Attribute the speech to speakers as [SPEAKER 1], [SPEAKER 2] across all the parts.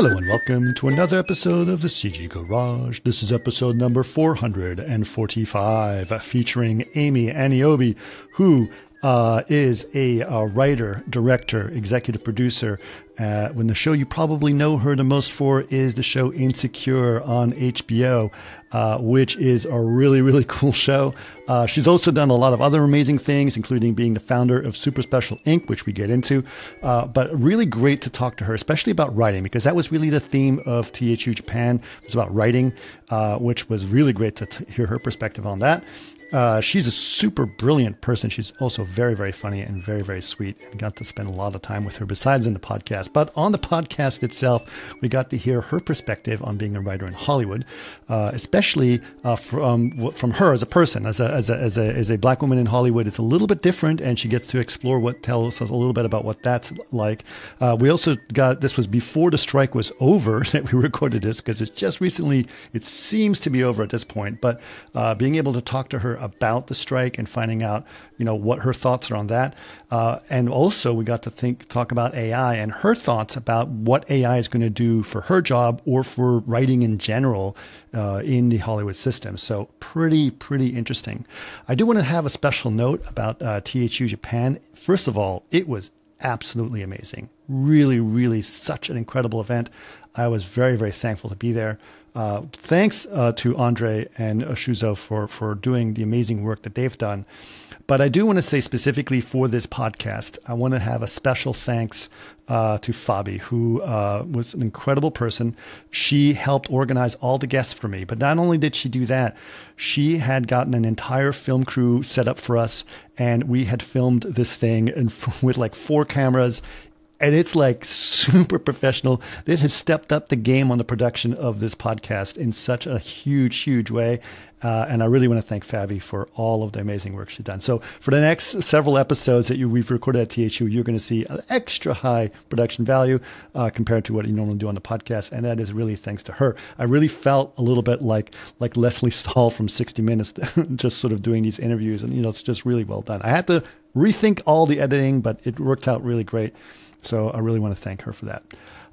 [SPEAKER 1] Hello and welcome to another episode of the CG Garage. This is episode number 445, featuring Amy Aniobi, who uh, is a, a, writer, director, executive producer. Uh, when the show you probably know her the most for is the show Insecure on HBO, uh, which is a really, really cool show. Uh, she's also done a lot of other amazing things, including being the founder of Super Special Inc., which we get into. Uh, but really great to talk to her, especially about writing, because that was really the theme of THU Japan. It was about writing, uh, which was really great to t- hear her perspective on that. Uh, she's a super brilliant person. She's also very, very funny and very, very sweet, and got to spend a lot of time with her besides in the podcast. But on the podcast itself, we got to hear her perspective on being a writer in Hollywood, uh, especially uh, from from her as a person, as a, as a as a as a black woman in Hollywood. It's a little bit different, and she gets to explore what tells us a little bit about what that's like. Uh, we also got this was before the strike was over that we recorded this because it's just recently. It seems to be over at this point, but uh, being able to talk to her about the strike and finding out, you know, what her thoughts are on that. Uh, and also, we got to think, talk about AI and her thoughts about what AI is going to do for her job or for writing in general uh, in the Hollywood system. So, pretty, pretty interesting. I do want to have a special note about uh, THU Japan. First of all, it was absolutely amazing. Really, really, such an incredible event. I was very, very thankful to be there. Uh, thanks uh, to Andre and Shuzo for for doing the amazing work that they've done. But I do want to say specifically for this podcast, I want to have a special thanks uh, to Fabi, who uh, was an incredible person. She helped organize all the guests for me. But not only did she do that, she had gotten an entire film crew set up for us, and we had filmed this thing and with like four cameras and it's like super professional. It has stepped up the game on the production of this podcast in such a huge, huge way. Uh, and I really want to thank Fabi for all of the amazing work she's done. So for the next several episodes that you, we've recorded at THU, you're going to see an extra high production value uh, compared to what you normally do on the podcast, and that is really thanks to her. I really felt a little bit like like Lesley Stahl from 60 Minutes, just sort of doing these interviews, and you know it's just really well done. I had to rethink all the editing, but it worked out really great. So I really want to thank her for that.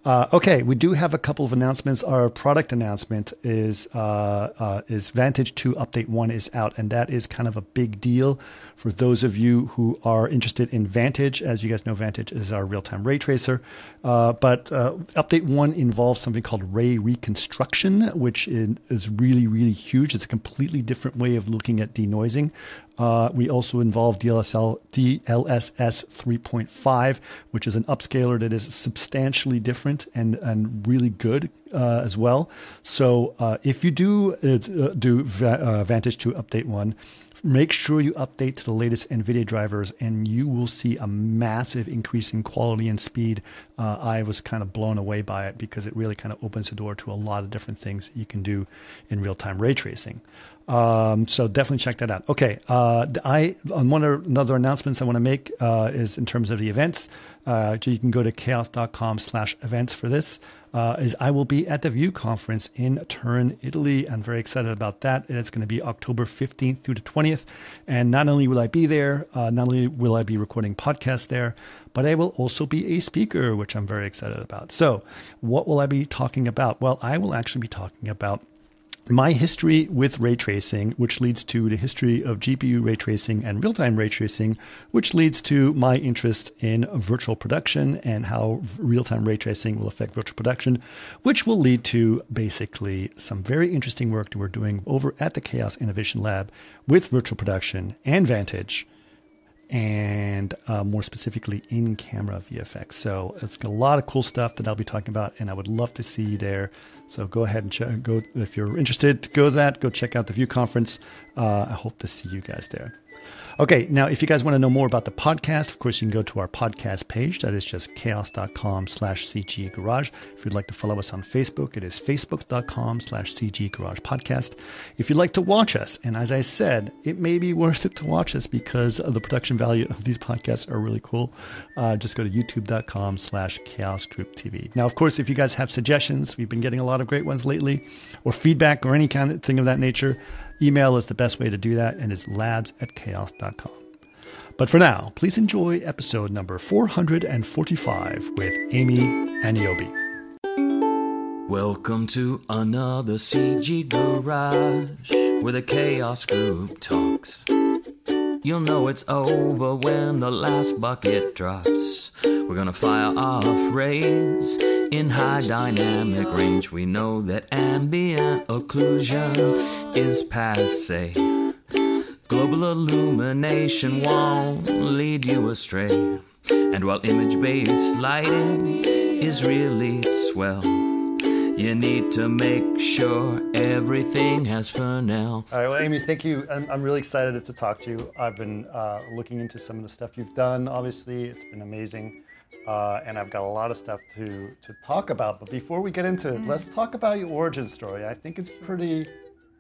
[SPEAKER 1] Uh, okay, we do have a couple of announcements. Our product announcement is uh, uh, is Vantage 2 Update 1 is out, and that is kind of a big deal for those of you who are interested in Vantage. As you guys know, Vantage is our real time ray tracer. Uh, but uh, Update 1 involves something called ray reconstruction, which is really, really huge. It's a completely different way of looking at denoising. Uh, we also involve DLSL, DLSS 3.5, which is an upscaler that is substantially different and, and really good uh, as well. So uh, if you do uh, do Va- Vantage 2 Update 1, make sure you update to the latest NVIDIA drivers and you will see a massive increase in quality and speed. Uh, I was kind of blown away by it because it really kind of opens the door to a lot of different things you can do in real time ray tracing. Um, so definitely check that out. Okay, uh, I on one or another announcements I want to make uh, is in terms of the events. Uh, you can go to chaos.com/events for this uh, is I will be at the View conference in Turin, Italy. I'm very excited about that. And it's going to be October 15th through the 20th. And not only will I be there, uh, not only will I be recording podcasts there, but I will also be a speaker, which I'm very excited about. So, what will I be talking about? Well, I will actually be talking about my history with ray tracing, which leads to the history of GPU ray tracing and real time ray tracing, which leads to my interest in virtual production and how real time ray tracing will affect virtual production, which will lead to basically some very interesting work that we're doing over at the Chaos Innovation Lab with virtual production and Vantage and uh, more specifically in camera VFX. So it's got a lot of cool stuff that I'll be talking about, and I would love to see you there. So go ahead and check, go if you're interested go to that. Go check out the View conference. Uh, I hope to see you guys there. Okay, now if you guys want to know more about the podcast, of course you can go to our podcast page. That is just chaos.com slash CG Garage. If you'd like to follow us on Facebook, it is facebook.com slash CG Garage Podcast. If you'd like to watch us, and as I said, it may be worth it to watch us because the production value of these podcasts are really cool. Uh, just go to youtube.com slash chaos group TV. Now, of course, if you guys have suggestions, we've been getting a lot of great ones lately, or feedback or any kind of thing of that nature, Email is the best way to do that and is labs at chaos.com. But for now, please enjoy episode number 445 with Amy Aniobi.
[SPEAKER 2] Welcome to another CG garage where the chaos group talks. You'll know it's over when the last bucket drops. We're gonna fire off rays in high dynamic range. We know that ambient occlusion is passe. Global illumination won't lead you astray. And while image based lighting is really swell, you need to make sure everything has Fresnel.
[SPEAKER 1] All right, well, Amy, thank you. I'm, I'm really excited to talk to you. I've been uh, looking into some of the stuff you've done. Obviously, it's been amazing. Uh, and I've got a lot of stuff to, to talk about. But before we get into it, let's talk about your origin story. I think it's pretty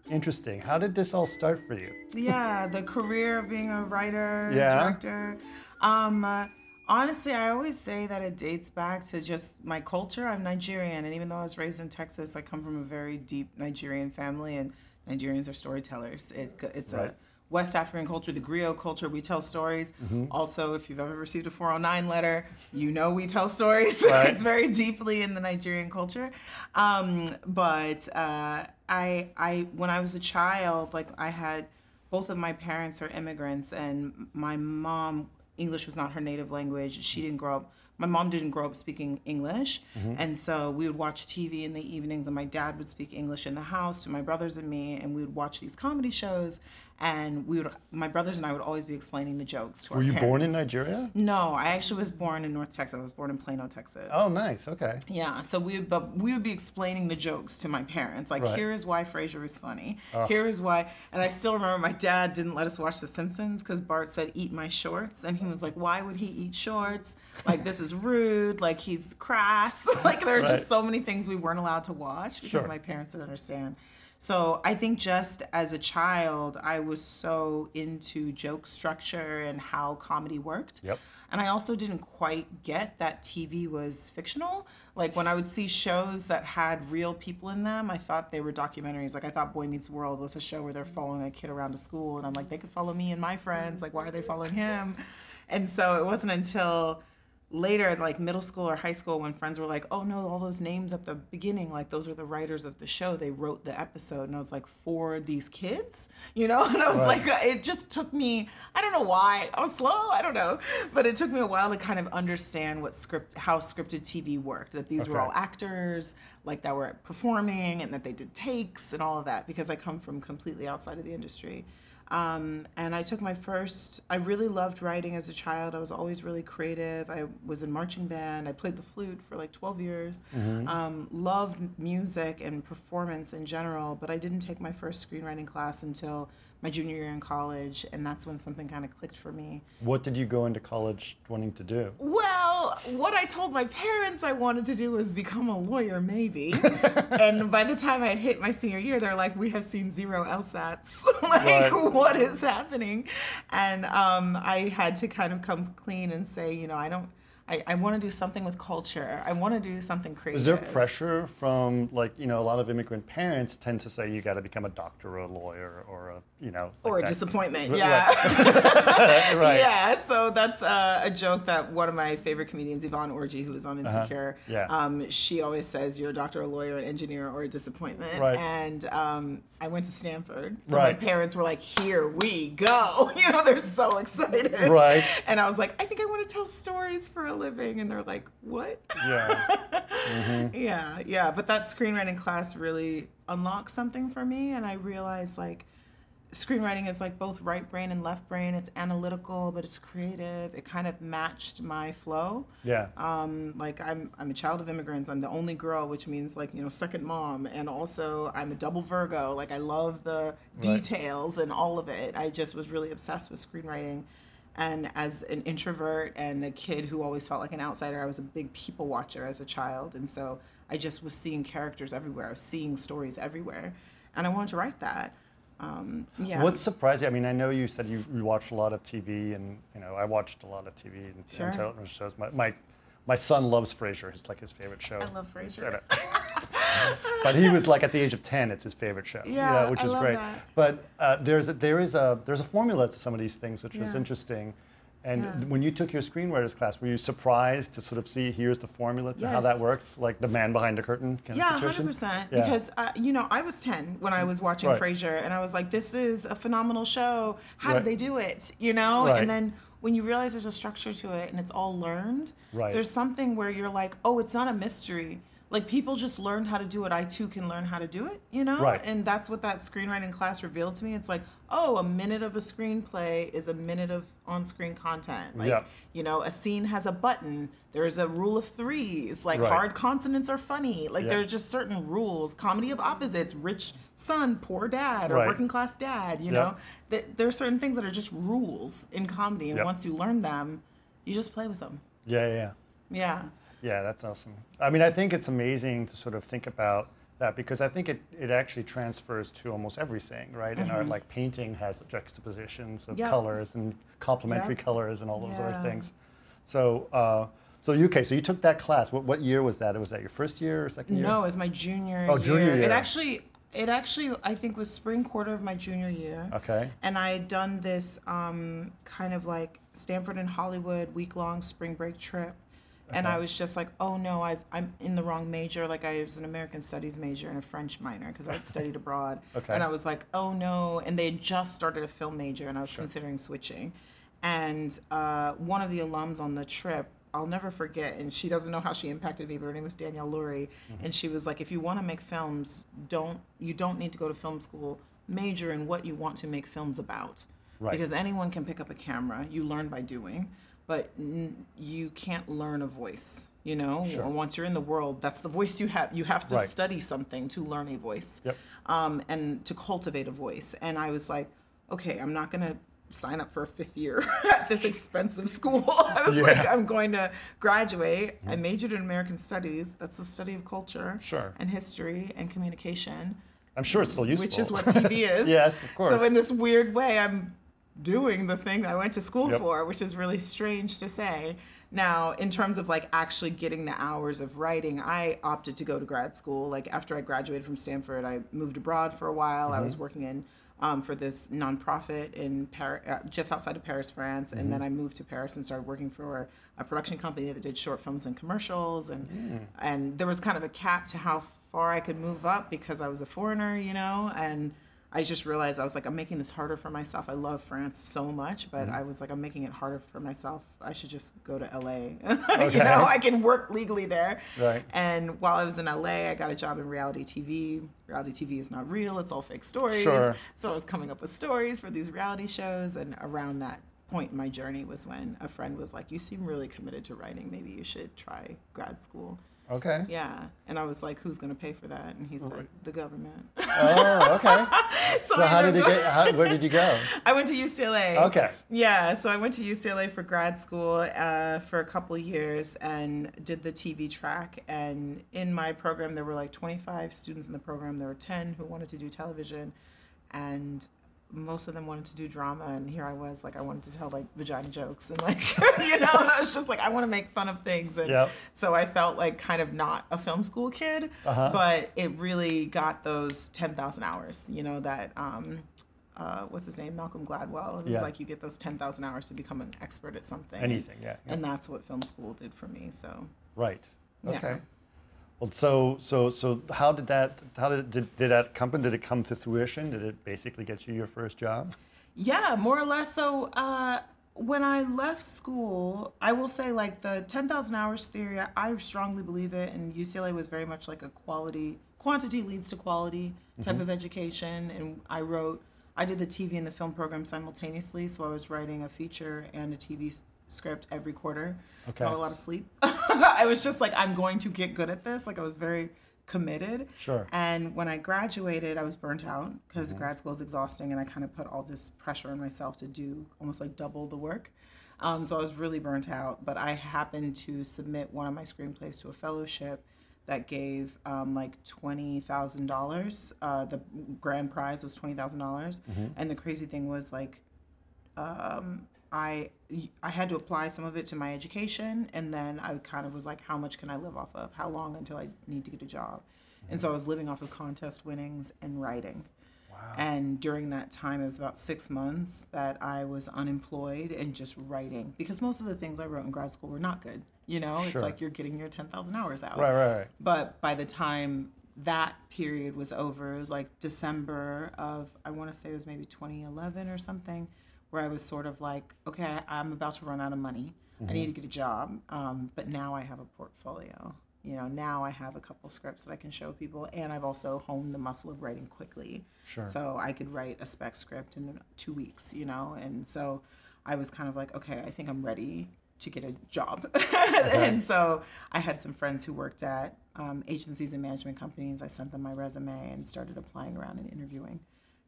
[SPEAKER 1] interesting. How did this all start for you?
[SPEAKER 3] yeah, the career of being a writer,
[SPEAKER 1] Yeah.
[SPEAKER 3] director. Um, uh, honestly, I always say that it dates back to just my culture. I'm Nigerian, and even though I was raised in Texas, I come from a very deep Nigerian family, and Nigerians are storytellers. It, it's
[SPEAKER 1] Right.
[SPEAKER 3] a West African culture, the griot culture. We tell stories.
[SPEAKER 1] Mm-hmm.
[SPEAKER 3] Also, if you've ever received a 409 letter, you know we tell stories.
[SPEAKER 1] Right.
[SPEAKER 3] it's very deeply in the Nigerian culture. Um, but uh, I, I, when I was a child, like I had both of my parents are immigrants, and my mom English was not her native language. She didn't grow up. My mom didn't grow up speaking English, and so we would watch TV in the evenings, and my dad would speak English in the house to my brothers and me, and we would watch these comedy shows, and we would. My brothers and I would always be explaining the jokes to our
[SPEAKER 1] Were you born in. Nigeria?
[SPEAKER 3] No, I actually was born in North Texas. I was born in Plano, Texas.
[SPEAKER 1] Oh, nice. Okay.
[SPEAKER 3] Yeah, so we would, but we would be explaining the jokes to my parents. Like,
[SPEAKER 1] Right.
[SPEAKER 3] here is why Frasier is funny. Here is why, and I still remember my dad didn't let us watch The Simpsons because Bart said, "Eat my shorts," and he was like, "Why would he eat shorts? Like, this is rude. Like, he's crass. like, there are
[SPEAKER 1] Right.
[SPEAKER 3] just so many things we weren't allowed to watch because
[SPEAKER 1] Sure.
[SPEAKER 3] my parents didn't understand." So I think just as a child, I was so into joke structure and how comedy worked.
[SPEAKER 1] Yep.
[SPEAKER 3] And I also didn't quite get that TV was fictional. Like when I would see shows that had real people in them, I thought they were documentaries. Like I thought Boy Meets World was a show where they're following a kid around to school, and I'm like, they could follow me and my friends. Like why are they following him? And so it wasn't until later, like middle school or high school, when friends were like, "Oh no, all those names at the beginning, like those are the writers of the show. They wrote the episode." And I was like, "For these kids," you know? And I was
[SPEAKER 1] Right.
[SPEAKER 3] like, it just took me. I don't know why. I was slow. I don't know, but it took me a while to kind of understand what script, how scripted TV worked. That these were all actors, like that were performing, and that they did takes and all of that. Because I come from completely outside of the industry. Um, and I took my first, I really loved writing as a child. I was always really creative. I was in marching band. I played the flute for like 12 years. Um, loved music and performance in general, but I didn't take my first screenwriting class until my junior year in college. And that's when something kind of clicked for me.
[SPEAKER 1] What did you go into college wanting to do?
[SPEAKER 3] Well, what I told my parents I wanted to do was become a lawyer, maybe. and by the time I'd hit my senior year, they're like, "We have seen zero LSATs. like, what is happening?" And um, I had to kind of come clean and say, you know, I don't. I, I want to do something with culture. I want to do something creative.
[SPEAKER 1] Is there pressure from like you know a lot of immigrant parents tend to say you got to become a doctor or a lawyer or a you know like
[SPEAKER 3] or a
[SPEAKER 1] that.
[SPEAKER 3] disappointment, yeah.
[SPEAKER 1] right
[SPEAKER 3] Yeah, so that's uh, a joke that one of my favorite comedians, Yvonne Orji, who is on Insecure,
[SPEAKER 1] Uh-huh. Yeah.
[SPEAKER 3] um, she always says, You're a doctor, a lawyer, an engineer, or a disappointment.
[SPEAKER 1] Right.
[SPEAKER 3] And um, I went to Stanford. So
[SPEAKER 1] Right.
[SPEAKER 3] my parents were like, Here we go. You know, they're so excited.
[SPEAKER 1] Right.
[SPEAKER 3] And I was like, I think I want to tell stories for a living. And they're like, What?
[SPEAKER 1] yeah
[SPEAKER 3] yeah, yeah. But that screenwriting class really unlocked something for me, and I realized like screenwriting is like both right brain and left brain. It's analytical, but it's creative. It kind of matched my flow.
[SPEAKER 1] yeah
[SPEAKER 3] Um, like I'm, I'm a child of immigrants. I'm the only girl, which means like you know second mom, and also I'm a double Virgo. Like I love the details and all of it. I just was really obsessed with screenwriting. And as an introvert and a kid who always felt like an outsider, I was a big people watcher as a child, and so I just was seeing characters everywhere. I was seeing stories everywhere, and I wanted to write that. Um, yeah.
[SPEAKER 1] What surprised you? I mean, I know you said you, you watched a lot of TV, and you know, I watched a lot of TV and,
[SPEAKER 3] Sure.
[SPEAKER 1] and television shows. My, my my son loves Frasier. It's like his favorite show.
[SPEAKER 3] I love Frasier.
[SPEAKER 1] But he was like at the age of ten, it's his favorite show.
[SPEAKER 3] Yeah,
[SPEAKER 1] which
[SPEAKER 3] I
[SPEAKER 1] is great.
[SPEAKER 3] that.
[SPEAKER 1] But uh, there's a, there is a there's a formula to some of these things, which was interesting. And
[SPEAKER 3] Yeah.
[SPEAKER 1] when you took your screenwriters class, were you surprised to sort of see here's the formula to how that works, like the man behind the curtain kind
[SPEAKER 3] Yeah,
[SPEAKER 1] of situation?
[SPEAKER 3] hundred percent.
[SPEAKER 1] Yeah.
[SPEAKER 3] Because uh, you know, I was ten when I was watching
[SPEAKER 1] Right.
[SPEAKER 3] Frasier, and I was like, "This is a phenomenal show. How
[SPEAKER 1] Right.
[SPEAKER 3] did they do it?" You know.
[SPEAKER 1] Right.
[SPEAKER 3] And then when you realize there's a structure to it and it's all learned,
[SPEAKER 1] Right.
[SPEAKER 3] there's something where you're like, "Oh, it's not a mystery." Like people just learned how to do it. I too can learn how to do it. You know.
[SPEAKER 1] Right.
[SPEAKER 3] And that's what that screenwriting class revealed to me. It's like, oh, a minute of a screenplay is a minute of on-screen content. Like,
[SPEAKER 1] Yeah.
[SPEAKER 3] you know, a scene has a button. There's a rule of threes. Like
[SPEAKER 1] Right.
[SPEAKER 3] hard consonants are funny. Like
[SPEAKER 1] Yeah.
[SPEAKER 3] there are just certain rules. Comedy of opposites, rich son, poor dad, or
[SPEAKER 1] Right.
[SPEAKER 3] working class dad. You
[SPEAKER 1] Yeah.
[SPEAKER 3] know, Th- there are certain things that are just rules in comedy, and once you learn them, you just play with them.
[SPEAKER 1] Yeah, yeah.
[SPEAKER 3] Yeah.
[SPEAKER 1] Yeah, that's awesome. I mean, I think it's amazing to sort of think about that because I think it, it actually transfers to almost everything, right? In art, like painting has juxtapositions of
[SPEAKER 3] Mm-hmm.
[SPEAKER 1] Colors and complementary
[SPEAKER 3] Yeah.
[SPEAKER 1] colors and all those other things. So, uh, so you, okay, so you took that class. What, what year was that? Was that your first year or second year?
[SPEAKER 3] No, it was my junior
[SPEAKER 1] Oh,
[SPEAKER 3] year.
[SPEAKER 1] junior year.
[SPEAKER 3] It actually, it actually, I think was spring quarter of my junior year.
[SPEAKER 1] Okay.
[SPEAKER 3] And I had done this um, kind of like Stanford and Hollywood week long spring break trip. And I was just like, oh no, I've, I'm in the wrong major. Like I was an American Studies major and a French minor because I'd studied abroad.
[SPEAKER 1] Okay.
[SPEAKER 3] And I was like, oh no. And they had just started a film major and I was considering switching. And uh, one of the alums on the trip, I'll never forget, and she doesn't know how she impacted me, but her name was Danielle Lurie.
[SPEAKER 1] Mm-hmm.
[SPEAKER 3] And she was like, if you want to make films, don't you don't need to go to film school. Major in what you want to make films about.
[SPEAKER 1] Right.
[SPEAKER 3] Because anyone can pick up a camera. You learn by doing, but n- you can't learn a voice. You know,
[SPEAKER 1] Sure.
[SPEAKER 3] Once you're in the world, that's the voice you have. You have to
[SPEAKER 1] Right.
[SPEAKER 3] study something to learn a voice
[SPEAKER 1] Yep.
[SPEAKER 3] um, and to cultivate a voice. And I was like, okay, I'm not gonna sign up for a fifth year at this expensive school. I was like,
[SPEAKER 1] Yeah. Mm-hmm.
[SPEAKER 3] I'm going to graduate. I majored in American Studies. That's the study of culture,
[SPEAKER 1] Sure.
[SPEAKER 3] and history and communication,
[SPEAKER 1] I'm sure it's still useful.
[SPEAKER 3] which is what TV is.
[SPEAKER 1] yes, of course.
[SPEAKER 3] So in this weird way, I'm doing the thing I went to school
[SPEAKER 1] Yep.
[SPEAKER 3] for, which is really strange to say. Now, in terms of like actually getting the hours of writing, I opted to go to grad school. Like after I graduated from Stanford, I moved abroad for a while. I
[SPEAKER 1] Mm-hmm.
[SPEAKER 3] was working in um, for this nonprofit in Paris, uh, just outside of Paris, France, and
[SPEAKER 1] Mm-hmm.
[SPEAKER 3] then I moved to Paris and started working for a production company that did short films and commercials, and
[SPEAKER 1] Mm.
[SPEAKER 3] and there was kind of a cap to how far I could move up because I was a foreigner, you know, and I just realized I was like, I'm making this harder for myself. I love France so much, but
[SPEAKER 1] Mm-hmm.
[SPEAKER 3] I was like, I'm making it harder for myself. I should just go to LA.
[SPEAKER 1] Okay.
[SPEAKER 3] you know, I can work legally there.
[SPEAKER 1] Right.
[SPEAKER 3] And while I was in LA, I got a job in reality TV. Reality TV is not real, it's all fake stories.
[SPEAKER 1] Sure.
[SPEAKER 3] So I was coming up with stories for these reality shows. And around that point in my journey was when a friend was like, You seem really committed to writing. Maybe you should try grad school.
[SPEAKER 1] Okay.
[SPEAKER 3] Yeah. And I was like, Who's going to pay for that? And he's like, The government.
[SPEAKER 1] Oh, okay.
[SPEAKER 3] so
[SPEAKER 1] So how did you get? How, where did you go?
[SPEAKER 3] I went to UCLA.
[SPEAKER 1] Okay.
[SPEAKER 3] Yeah, so I went to UCLA for grad school uh, for a couple years and did the TV track. And in my program, there were like 25 students in the program. There were 10 who wanted to do television, and most of them wanted to do drama. And here I was, like, I wanted to tell like vagina jokes and like, you know, I was just like, I want to make fun of things. And
[SPEAKER 1] Yep.
[SPEAKER 3] so I felt like kind of not a film school kid,
[SPEAKER 1] Uh-huh.
[SPEAKER 3] but it really got those 10,000 hours, you know, that. Um, uh, what's his name? Malcolm Gladwell. It was
[SPEAKER 1] Yeah.
[SPEAKER 3] like you get those 10,000 hours to become an expert at something.
[SPEAKER 1] Anything, yeah. yeah.
[SPEAKER 3] And that's what film school did for me. So,
[SPEAKER 1] Right.
[SPEAKER 3] Yeah.
[SPEAKER 1] Well, so so so how did that how did did, did that come did it come to fruition? Did it basically get you your first job?
[SPEAKER 3] yeah, more or less. So, uh, when I left school, I will say like the 10,000 hours theory, I- strongly believe it. And UCLA was very much like a quality, quantity leads to quality type of education. And I wrote, I did the TV and the film program simultaneously. So I was writing a feature and a TV script every quarter.
[SPEAKER 1] Okay.
[SPEAKER 3] Not a lot of sleep. I was just like, I'm going to get good at this. Like I was very committed.
[SPEAKER 1] Sure.
[SPEAKER 3] And when I graduated, I was burnt out because grad school is exhausting, and I kind of put all this pressure on myself to do almost like double the work. Um, so I was really burnt out. But I happened to submit one of my screenplays to a fellowship that gave um, like twenty thousand uh, dollars. The grand prize was twenty dollars, and the crazy thing was like um, I I had to apply some of it to my education, and then I kind of was like, how much can I live off of? How long until I need to get a job? And so I mm-hmm. was living off of contest winnings and writing. Wow. And during that time, it was about six months that I was unemployed and just writing because most of the things I wrote in grad school were not good. You know, it's like you're getting your 10,000 hours out.
[SPEAKER 1] Right, right, right.
[SPEAKER 3] But by the time that period was over, it was like December of, I want to say it was maybe 2011 or something, where I was sort of like, okay, I'm about to run out of money. I need to get a job. Um, but now I have a portfolio. You know, now I have a couple scripts that I can show people, and I've also honed the muscle of writing quickly.
[SPEAKER 1] Sure.
[SPEAKER 3] So I could write a spec script in two weeks, you know? And so I was kind of like, okay, I think I'm ready to get a job. and so I had some friends who worked at um, agencies and management companies. I sent them my resume and started applying around and interviewing.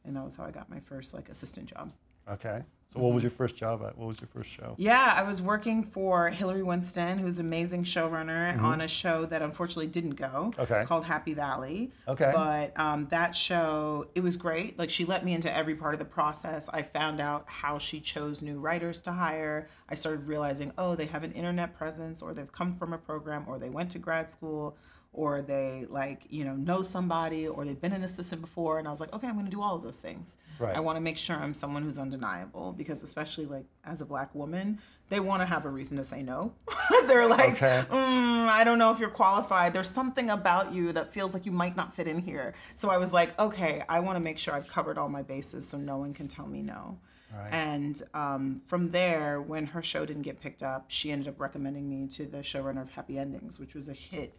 [SPEAKER 3] And that was how I got my first like assistant job.
[SPEAKER 1] Okay. So what was your first job at? What was your first show?
[SPEAKER 3] Yeah, I was working for Hillary Winston, who's an amazing showrunner, on a show that unfortunately didn't go.
[SPEAKER 1] Okay.
[SPEAKER 3] Called Happy Valley.
[SPEAKER 1] Okay.
[SPEAKER 3] But um, that show, it was great. Like she let me into every part of the process. I found out how she chose new writers to hire. I started realizing, oh, they have an internet presence, or they've come from a program, or they went to grad school, or they like you know know somebody, or they've been an assistant before. And I was like, okay, I'm going to do all of those things.
[SPEAKER 1] Right.
[SPEAKER 3] I want to make sure I'm someone who's undeniable because especially like as a black woman, they want to have a reason to say no. They're like,
[SPEAKER 1] Okay.
[SPEAKER 3] mm, I don't know if you're qualified. There's something about you that feels like you might not fit in here. So I was like, okay, I want to make sure I've covered all my bases so no one can tell me no.
[SPEAKER 1] Right.
[SPEAKER 3] And um, from there, when her show didn't get picked up, she ended up recommending me to the showrunner of Happy Endings, which was a hit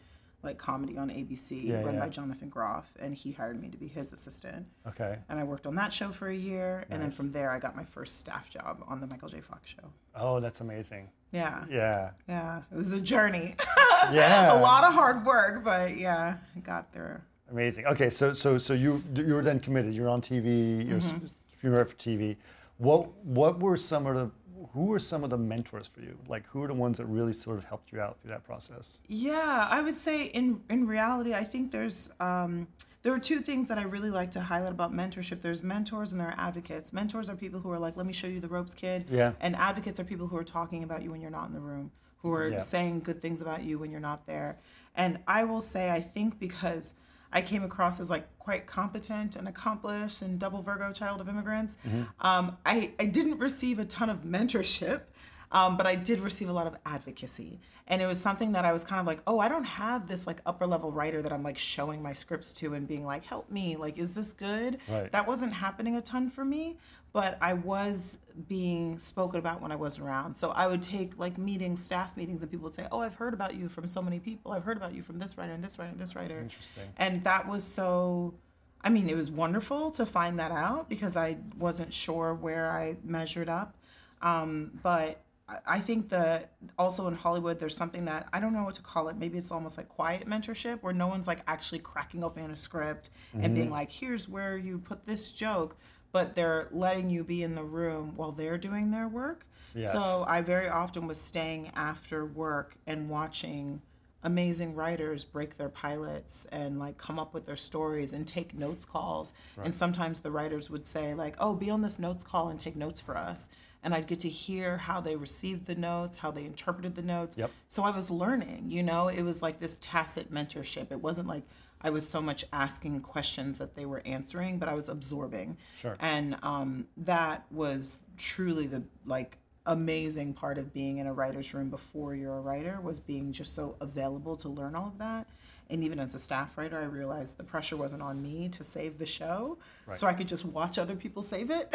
[SPEAKER 3] like comedy on ABC
[SPEAKER 1] Yeah,
[SPEAKER 3] run
[SPEAKER 1] yeah.
[SPEAKER 3] by Jonathan Groff, and he hired me to be his assistant
[SPEAKER 1] Okay.
[SPEAKER 3] and I worked on that show for a year, and then from there I got my first staff job on the Michael J. Fox show.
[SPEAKER 1] Oh, that's amazing.
[SPEAKER 3] Yeah,
[SPEAKER 1] Yeah.
[SPEAKER 3] yeah, it was a journey,
[SPEAKER 1] Yeah.
[SPEAKER 3] a lot of hard work, but yeah, I got there.
[SPEAKER 1] Amazing. Okay, so so so you you were then committed. You're on TV. You're
[SPEAKER 3] Mm-hmm.
[SPEAKER 1] mm you were for TV. What what were some of the who were some of the mentors for you? Like who are the ones that really sort of helped you out through that process?
[SPEAKER 3] Yeah, I would say in in reality, I think there's um, there are two things that I really like to highlight about mentorship. There's mentors and there are advocates. Mentors are people who are like, "Let me show you the ropes, kid."
[SPEAKER 1] Yeah.
[SPEAKER 3] And advocates are people who are talking about you when you're not in the room, who are
[SPEAKER 1] Yeah.
[SPEAKER 3] saying good things about you when you're not there. And I will say, I think because I came across as like quite competent and accomplished and double Virgo child of immigrants, um, I, I didn't receive a ton of mentorship. Um, but I did receive a lot of advocacy. And it was something that I was kind of like, oh, I don't have this like upper level writer that I'm like showing my scripts to and being like, help me, like, is this good?
[SPEAKER 1] Right.
[SPEAKER 3] That wasn't happening a ton for me, but I was being spoken about when I wasn't around. So I would take like meetings, staff meetings, and people would say, oh, I've heard about you from so many people. I've heard about you from this writer and this writer and this writer.
[SPEAKER 1] Interesting.
[SPEAKER 3] And that was so, I mean, it was wonderful to find that out because I wasn't sure where I measured up. Um, but I- think that also in Hollywood, there's something that I don't know what to call it. Maybe it's almost like quiet mentorship where no one's like actually cracking open a script and being mm-hmm. like, here's where you put this joke, but they're letting you be in the room while they're doing their work.
[SPEAKER 1] Yes.
[SPEAKER 3] So I very often was staying after work and watching amazing writers break their pilots and like come up with their stories and take notes calls and sometimes the writers would say like oh be on this notes call and take notes for us and i'd get to hear how they received the notes how they interpreted the notes.
[SPEAKER 1] Yep.
[SPEAKER 3] so i was learning you know? It was like this tacit mentorship. It wasn't like i was so much asking questions that they were answering but i was absorbing.
[SPEAKER 1] Sure.
[SPEAKER 3] and um, that was truly the like amazing part of being in a writer's room before you're a writer was being just so available to learn all of that and even as a staff writer i realized the pressure wasn't on me to save the show. So i could just watch other people save it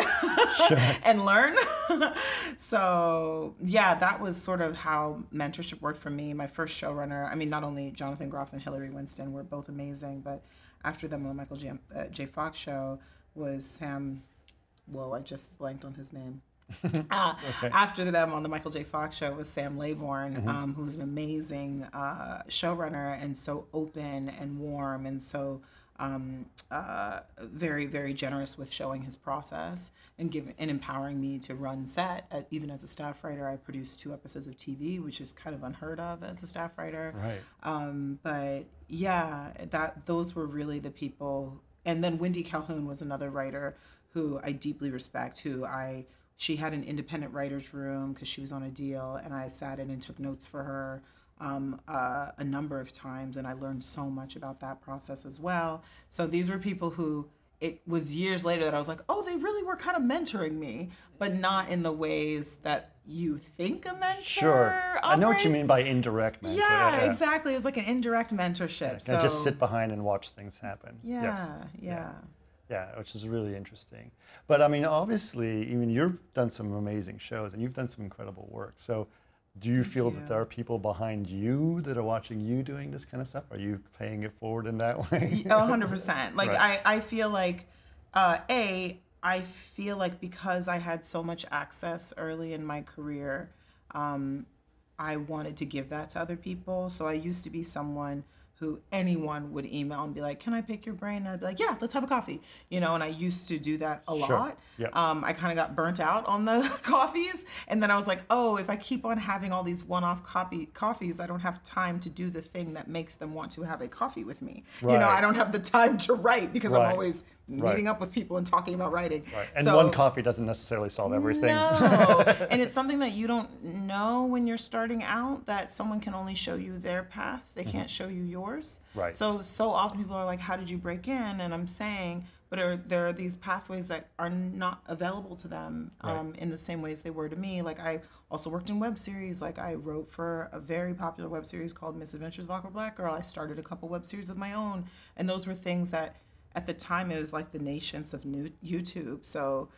[SPEAKER 3] and learn. So yeah that was sort of how mentorship worked for me. My first showrunner i mean not only jonathan groff and hillary winston were both amazing but after them on the michael j, uh, j. Fox show was sam whoa i just blanked on his name uh, After them on the Michael J. Fox show was Sam Laybourne, um, who's an amazing uh, showrunner and so open and warm and so um, uh, very, very generous with showing his process and giving and empowering me to run set. Uh, even as a staff writer, I produced two episodes of TV, which is kind of unheard of as a staff writer.
[SPEAKER 1] Right.
[SPEAKER 3] Um, but yeah, that those were really the people. And then Wendy Calhoun was another writer who I deeply respect. Who I she had an independent writers room because she was on a deal, and I sat in and took notes for her um, uh, a number of times, and I learned so much about that process as well. So these were people who it was years later that I was like, oh, they really were kind of mentoring me, but not in the ways that you think a mentor.
[SPEAKER 1] Sure. I know what you mean by indirect mentor.
[SPEAKER 3] Yeah, exactly. It was like an indirect mentorship.
[SPEAKER 1] Can
[SPEAKER 3] so
[SPEAKER 1] just sit behind and watch things happen.
[SPEAKER 3] Yeah,
[SPEAKER 1] Yes.
[SPEAKER 3] yeah.
[SPEAKER 1] Yeah, which is really interesting. But I mean, obviously, I mean, you've done some amazing shows and you've done some incredible work. So, do you feel that there are people behind you that are watching you doing this kind of stuff? Are you paying it forward in that way?
[SPEAKER 3] Oh, 100%. Like,
[SPEAKER 1] Right.
[SPEAKER 3] I, I feel like, uh, A, I feel like because I had so much access early in my career, um, I wanted to give that to other people. So I used to be someone who anyone would email and be like, "Can I pick your brain?" And I'd be like, "Yeah, let's have a coffee." You know, and I used to do that a
[SPEAKER 1] Sure.
[SPEAKER 3] lot.
[SPEAKER 1] Yep.
[SPEAKER 3] Um, I kind of got burnt out on the coffees, and then I was like, "Oh, if I keep on having all these one-off copy coffees, I don't have time to do the thing that makes them want to have a coffee with me. You know, I don't have the time to write because
[SPEAKER 1] Right.
[SPEAKER 3] I'm always
[SPEAKER 1] Right.
[SPEAKER 3] meeting up with people and talking about writing.
[SPEAKER 1] Right. And
[SPEAKER 3] So-
[SPEAKER 1] one coffee doesn't necessarily solve everything.
[SPEAKER 3] no, and it's something that you don't know when you're starting out. That someone can only show you their path; they can't show you yours.
[SPEAKER 1] Mm-hmm. Right.
[SPEAKER 3] So so often people are like, "How did you break in?" And I'm saying, but are, there are these pathways that are not available to them um, in the same ways they were to me. Like I also worked in web series. Like I wrote for a very popular web series called Misadventures of Awkward Black Girl. I started a couple web series of my own, and those were things that at the time it was like the nations of new YouTube. So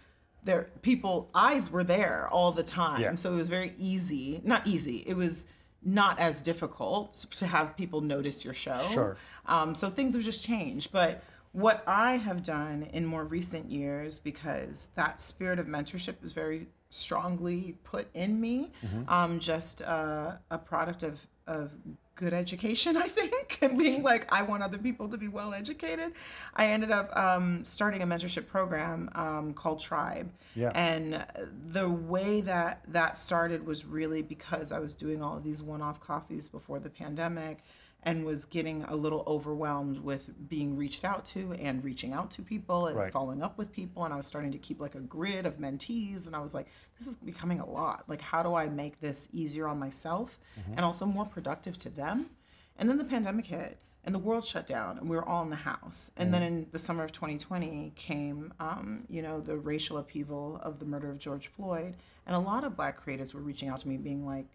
[SPEAKER 3] there people eyes were there all the time
[SPEAKER 1] Yeah.
[SPEAKER 3] so it was very easy not easy it was not as difficult to have people notice your show
[SPEAKER 1] Sure.
[SPEAKER 3] um, so things have just changed but what i have done in more recent years because that spirit of mentorship is very strongly put in me um, just uh, a product of of good education i think and being like i want other people to be well educated. I ended up um, starting a mentorship program um, called tribe.
[SPEAKER 1] Yeah.
[SPEAKER 3] and the way that that started was really because i was doing all of these one-off coffees before the pandemic and was getting a little overwhelmed with being reached out to and reaching out to people and
[SPEAKER 1] Right.
[SPEAKER 3] following up with people. And i was starting to keep like a grid of mentees. And i was like this is becoming a lot. Like how do i make this easier on myself and also more productive to them? And then the pandemic hit and the world shut down and we were all in the house. And then in the summer of 2020 came um, you know the racial upheaval of the murder of george floyd. And a lot of black creatives were reaching out to me being like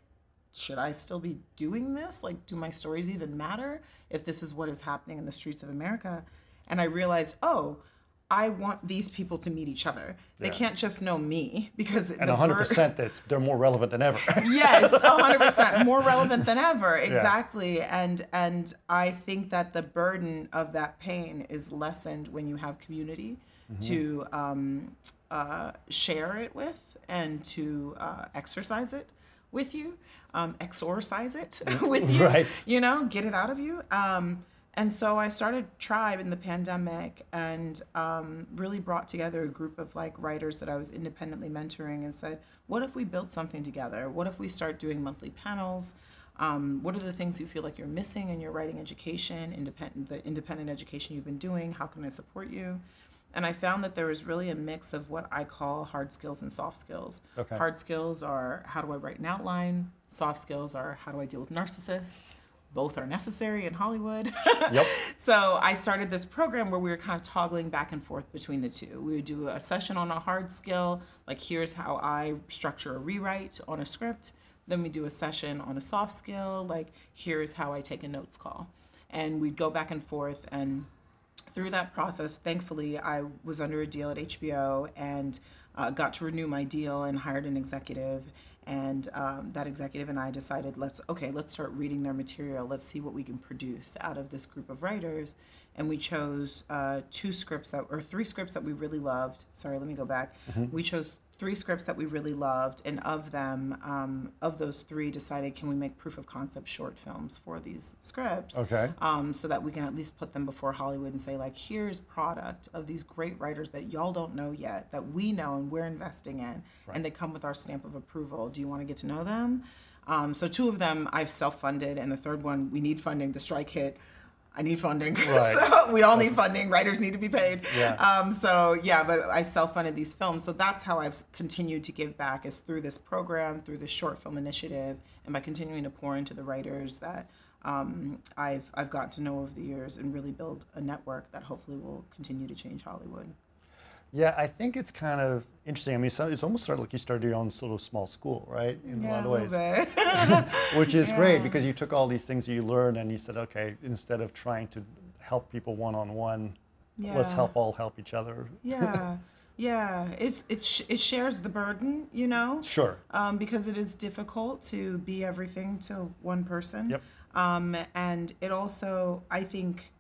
[SPEAKER 3] should I still be doing this? Like, do my stories even matter if this is what is happening in the streets of America? And I realized, oh, I want these people to meet each other. They
[SPEAKER 1] Yeah.
[SPEAKER 3] can't just know me because
[SPEAKER 1] And
[SPEAKER 3] the
[SPEAKER 1] 100% that's they're more relevant than ever.
[SPEAKER 3] yes, hundred percent more relevant than ever. Exactly, and and I think that the burden of that pain is lessened when you have community
[SPEAKER 1] Mm-hmm.
[SPEAKER 3] to um, uh, share it with and to uh, exercise it with you, um, exorcise it with you.
[SPEAKER 1] Right.
[SPEAKER 3] You know, get it out of you. Um, and so I started Tribe in the pandemic and um, really brought together a group of like writers that I was independently mentoring and said, what if we build something together? What if we start doing monthly panels? Um, what are the things you feel like you're missing in your writing education, independent the independent education you've been doing? How can I support you? And I found that there was really a mix of what I call hard skills and soft skills.
[SPEAKER 1] Okay.
[SPEAKER 3] Hard skills are how do I write an outline? Soft skills are how do I deal with narcissists? Both are necessary in Hollywood.
[SPEAKER 1] Yep.
[SPEAKER 3] So I started this program where we were kind of toggling back and forth between the two. We would do a session on a hard skill, like here's how I structure a rewrite on a script. Then we do a session on a soft skill, like here's how I take a notes call. And we'd go back and forth and through that process, thankfully, I was under a deal at HBO and uh, got to renew my deal and hired an executive. And um, that executive and I decided, let's okay, let's start reading their material. Let's see what we can produce out of this group of writers. And we chose uh, two scripts that, or three scripts that we really loved. Sorry, let me go back. We chose three scripts that we really loved, and of them, um, of those three, decided can we make proof of concept short films for these scripts?
[SPEAKER 1] Okay.
[SPEAKER 3] um, so that we can at least put them before Hollywood and say like, here's product of these great writers that y'all don't know yet, that we know and we're investing in, and they come with our stamp of approval. Do you want to get to know them? Um, so two of them I've self-funded, and the third one we need funding. The strike hit. I need funding.
[SPEAKER 1] Right.
[SPEAKER 3] so we all need funding. Writers need to be paid.
[SPEAKER 1] Yeah.
[SPEAKER 3] Um, so yeah, but I self-funded these films. So that's how I've continued to give back is through this program, through this short film initiative, and by continuing to pour into the writers that um, I've I've gotten to know over the years and really build a network that hopefully will continue to change Hollywood.
[SPEAKER 1] Yeah, I think it's kind of interesting. I mean, so it's almost sort of like you started your own sort of small school, right? In
[SPEAKER 3] yeah,
[SPEAKER 1] a lot of ways, which is great because you took all these things you learned and you said, okay, instead of trying to help people one on one, let's help all help each other.
[SPEAKER 3] yeah, yeah. It's it sh- it shares the burden, you know.
[SPEAKER 1] Sure.
[SPEAKER 3] um, because it is difficult to be everything to one person.
[SPEAKER 1] Yep.
[SPEAKER 3] Um, and it also, I think,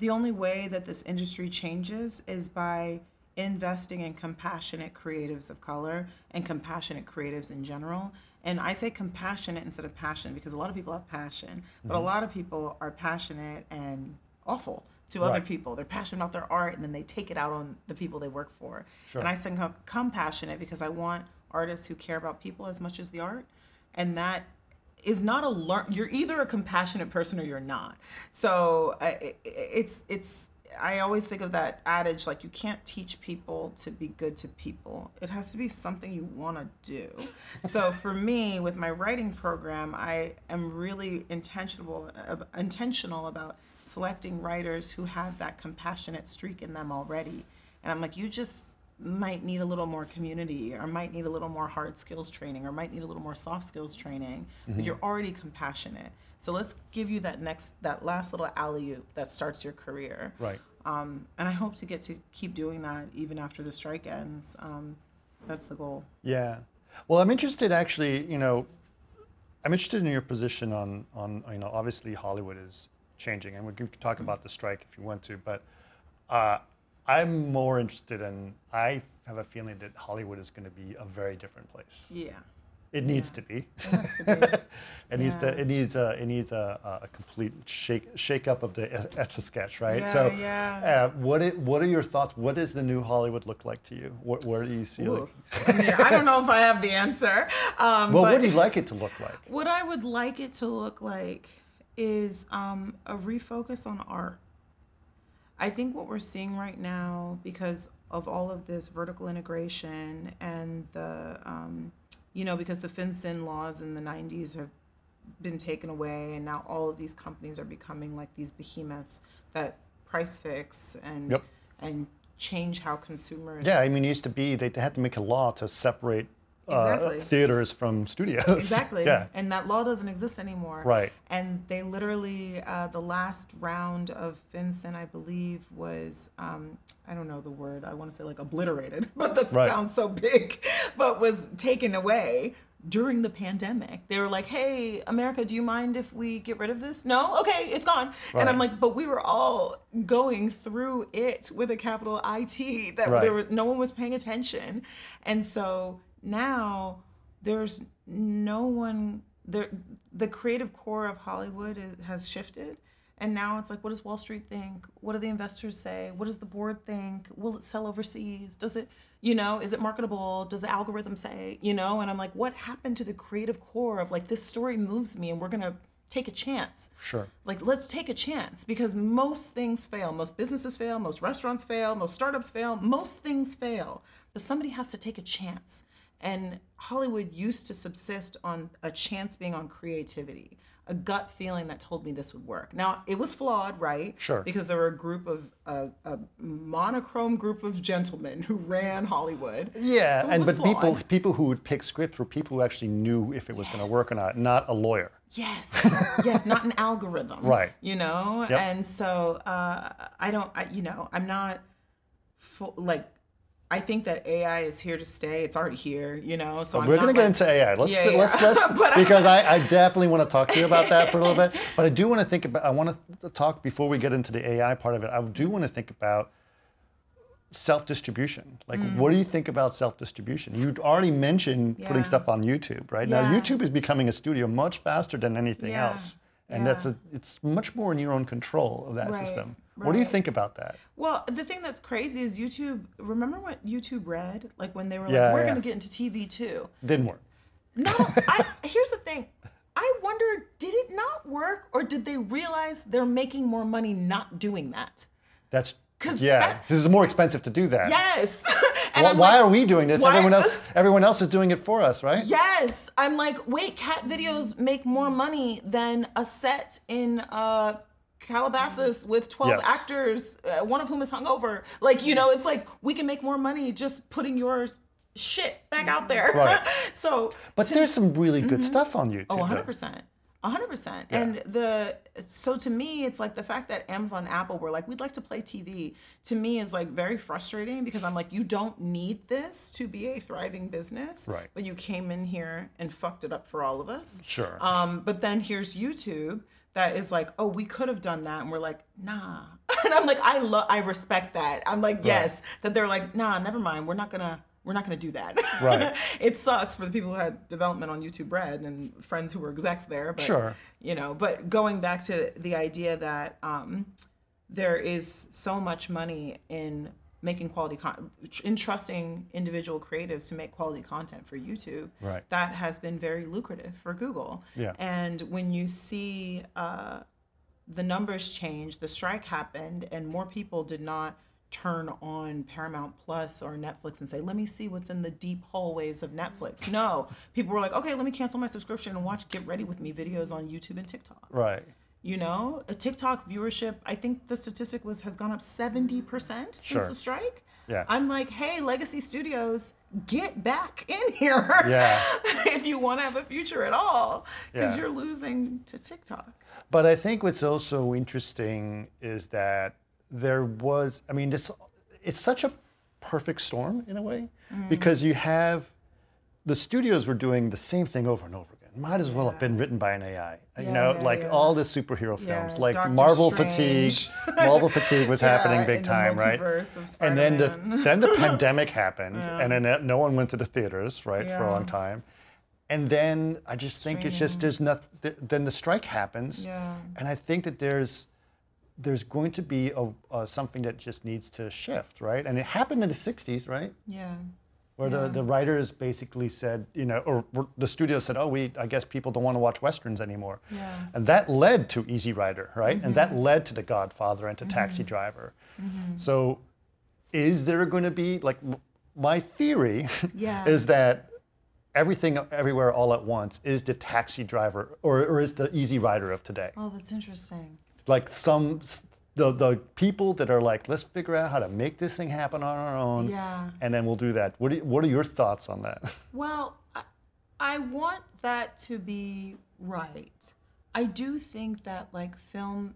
[SPEAKER 3] the only way that this industry changes is by investing in compassionate creatives of color and compassionate creatives in general. And I say compassionate instead of passion because a lot of people have passion, but a mm-hmm. lot of people are passionate and awful to other people. They're passionate about their art and then they take it out on the people they work for.
[SPEAKER 1] Sure.
[SPEAKER 3] And I say compassionate because I want artists who care about people as much as the art. And that is not a learn you're either a compassionate person or you're not so uh, I- I- it's it's i always think of that adage like you can't teach people to be good to people. It has to be something you want to do. So for me with my writing program i am really intentional ab- intentional about selecting writers who have that compassionate streak in them already. And i'm like you just might need a little more community or might need a little more hard skills training or might need a little more soft skills training but you're already compassionate. So let's give you that next that last little alley oop that starts your career.
[SPEAKER 1] Right.
[SPEAKER 3] um, and i hope to get to keep doing that even after the strike ends. Um, that's the goal.
[SPEAKER 1] Yeah. Well, I'm interested actually, you know, I'm interested in your position on, on you know, obviously Hollywood is changing and we can talk about the strike if you want to, but uh, I'm more interested in, I have a feeling that Hollywood is going to be a very different place.
[SPEAKER 3] yeah
[SPEAKER 1] It needs to be.
[SPEAKER 3] it to be
[SPEAKER 1] it needs to. It needs a. It needs a, a complete shake shake up of the etch a sketch, right?
[SPEAKER 3] Yeah,
[SPEAKER 1] so,
[SPEAKER 3] yeah.
[SPEAKER 1] Uh, what it, What are your thoughts? What does the new Hollywood look like to you? What, where do you see? Like,
[SPEAKER 3] I, mean, I don't know if i have the answer um,
[SPEAKER 1] well,
[SPEAKER 3] but
[SPEAKER 1] what do you like it to look like?
[SPEAKER 3] What I would like it to look like is um, a refocus on art. I think what we're seeing right now, because of all of this vertical integration and the, um, you know, because the Fin-Syn laws in the 90s have been taken away, and now all of these companies are becoming like these behemoths that price fix and
[SPEAKER 1] Yep.
[SPEAKER 3] and change how consumers.
[SPEAKER 1] Yeah, I mean, it used to be they had to make a law to separate uh,
[SPEAKER 3] Exactly.
[SPEAKER 1] theaters from studios.
[SPEAKER 3] Exactly.
[SPEAKER 1] yeah.
[SPEAKER 3] And that law doesn't exist anymore.
[SPEAKER 1] Right.
[SPEAKER 3] And they literally, uh, the last round of Fin-Syn, I believe, was, um, I don't know the word, I want to say like obliterated, but that
[SPEAKER 1] Right.
[SPEAKER 3] sounds so big, but was taken away during the pandemic. They were like, hey, America, do you mind if we get rid of this? No? Okay, it's gone. Right. And I'm like, but we were all going through it with a capital IT that
[SPEAKER 1] Right.
[SPEAKER 3] there was no one was paying attention. And so now there's no one there the creative core of Hollywood is, has shifted and now it's like what does Wall Street think? What do the investors say? What does the board think? Will it sell overseas? Does it you know, is it marketable? Does the algorithm say, you know? And I'm like, what happened to the creative core of like this story moves me and we're going to take a chance
[SPEAKER 1] Sure.
[SPEAKER 3] like let's take a chance because most things fail most businesses fail most restaurants fail most startups fail most things fail but somebody has to take a chance and hollywood used to subsist on a chance being on creativity a gut feeling that told me this would work now it was flawed right
[SPEAKER 1] Sure.
[SPEAKER 3] because there were a group of a, a monochrome group of gentlemen who ran hollywood
[SPEAKER 1] Yeah,
[SPEAKER 3] So
[SPEAKER 1] and but people
[SPEAKER 3] flawed.
[SPEAKER 1] people who would pick scripts were people who actually knew if it was going to work or not, not a lawyer.
[SPEAKER 3] Yes, yes, not an algorithm.
[SPEAKER 1] Right.
[SPEAKER 3] You know,
[SPEAKER 1] Yep.
[SPEAKER 3] and so uh, I don't, I, you know, I'm not full, like, I think that AI is here to stay. It's already here, you know. So I'm
[SPEAKER 1] We're going to get
[SPEAKER 3] like-
[SPEAKER 1] into AI. Let's
[SPEAKER 3] Yeah,
[SPEAKER 1] let's let's because I, I definitely want to talk to you about that for a little bit. But I do want to think about. I want to talk before we get into the AI part of it. I do want to think about self-distribution. Like, what do you think about self-distribution? You'd already mentioned putting stuff on YouTube, right? Now, YouTube is becoming a studio much faster than anything
[SPEAKER 3] Yeah,
[SPEAKER 1] else, and that's a, it's much more in your own control of that
[SPEAKER 3] Right,
[SPEAKER 1] system. What do you think about that?
[SPEAKER 3] Well, the thing that's crazy is YouTube. Remember what YouTube read? Like when they were
[SPEAKER 1] Yeah,
[SPEAKER 3] like, "We're
[SPEAKER 1] yeah.
[SPEAKER 3] going to get into TV too."
[SPEAKER 1] Didn't work.
[SPEAKER 3] No, I, here's the thing. I wonder, did it not work, or did they realize they're making more money not doing that?
[SPEAKER 1] That's
[SPEAKER 3] Because
[SPEAKER 1] Yeah, this is more expensive to do that.
[SPEAKER 3] yes.
[SPEAKER 1] Why, why
[SPEAKER 3] like,
[SPEAKER 1] are we doing this?
[SPEAKER 3] why-
[SPEAKER 1] Everyone else, everyone else is doing it for us, right?
[SPEAKER 3] Yes, I'm like, wait, cat videos make more money than a set in uh, Calabasas with 12
[SPEAKER 1] Yes.
[SPEAKER 3] actors, uh, one of whom is hungover. Like, you know, it's like we can make more money just putting your shit back out there.
[SPEAKER 1] Right.
[SPEAKER 3] so,
[SPEAKER 1] But there's some really good stuff on YouTube.
[SPEAKER 3] oh,
[SPEAKER 1] though.
[SPEAKER 3] 100%. 100%. And the so to me it's like the fact that Amazon Apple were like we'd like to play TV to me is like very frustrating because I'm like you don't need this to be a thriving business
[SPEAKER 1] Right.
[SPEAKER 3] but you came in here and fucked it up for all of us.
[SPEAKER 1] Sure.
[SPEAKER 3] Um but then here's YouTube that is like oh we could have done that and we're like nah. and I'm like I love I respect that. I'm like yes that they're like nah never mind we're not to we're not to do that.
[SPEAKER 1] Right.
[SPEAKER 3] it sucks for the people who had development on YouTube Red and friends who were execs there. But,
[SPEAKER 1] Sure.
[SPEAKER 3] You know, but going back to the idea that um, there is so much money in making quality con- entrusting individual creatives to make quality content for YouTube.
[SPEAKER 1] Right.
[SPEAKER 3] That has been very lucrative for Google.
[SPEAKER 1] Yeah.
[SPEAKER 3] And when you see uh, the numbers change, the strike happened, and more people did not turn on Paramount Plus or Netflix and say, let me see what's in the deep hallways of Netflix. No, people were like, okay, let me cancel my subscription and watch Get Ready With Me videos on YouTube and TikTok.
[SPEAKER 1] Right.
[SPEAKER 3] You know, a TikTok viewership, I think the statistic was has gone up 70% since
[SPEAKER 1] Sure.
[SPEAKER 3] the strike.
[SPEAKER 1] Yeah.
[SPEAKER 3] I'm like, hey, Legacy Studios, get back in here.
[SPEAKER 1] Yeah.
[SPEAKER 3] if you want to have a future at all, because
[SPEAKER 1] Yeah.
[SPEAKER 3] you're losing to TikTok.
[SPEAKER 1] But I think what's also interesting is that there was, I mean, this, it's such a perfect storm in a way
[SPEAKER 3] Mm-hmm.
[SPEAKER 1] because you have the studios were doing the same thing over and over again. Might as well have been written by an AI. you know,
[SPEAKER 3] yeah,
[SPEAKER 1] like
[SPEAKER 3] yeah.
[SPEAKER 1] all the superhero films,
[SPEAKER 3] Yeah,
[SPEAKER 1] like
[SPEAKER 3] Doctor
[SPEAKER 1] Marvel
[SPEAKER 3] Strange.
[SPEAKER 1] fatigue. Marvel fatigue was
[SPEAKER 3] Yeah,
[SPEAKER 1] happening big time, right? And then the then the pandemic happened, and then uh, no one went to the theaters, right, for a long time. And then I just think it's just there's not. Then the strike happens,
[SPEAKER 3] Yeah.
[SPEAKER 1] and I think that there's there's going to be a, a something that just needs to shift, right? And it happened in the '60s, right?
[SPEAKER 3] Yeah.
[SPEAKER 1] Where the, the writers basically said, you know, or or the studio said, oh, we, I guess people don't want to watch westerns anymore.
[SPEAKER 3] Yeah.
[SPEAKER 1] And that led to Easy Rider, right? And that mm-hmm. led to The Godfather and to mm-hmm. Taxi Driver. Mm-hmm. So is there going to be, like, my theory
[SPEAKER 3] Yeah.
[SPEAKER 1] is that everything everywhere all at once is the taxi driver or, or is the easy rider of today
[SPEAKER 3] Oh, that's interesting.
[SPEAKER 1] like some the, the people that are like let's figure out how to make this thing happen on our own
[SPEAKER 3] Yeah.
[SPEAKER 1] and then we'll do that what, you- what are your thoughts on that
[SPEAKER 3] Well, I, I want that to be right. I do think that like film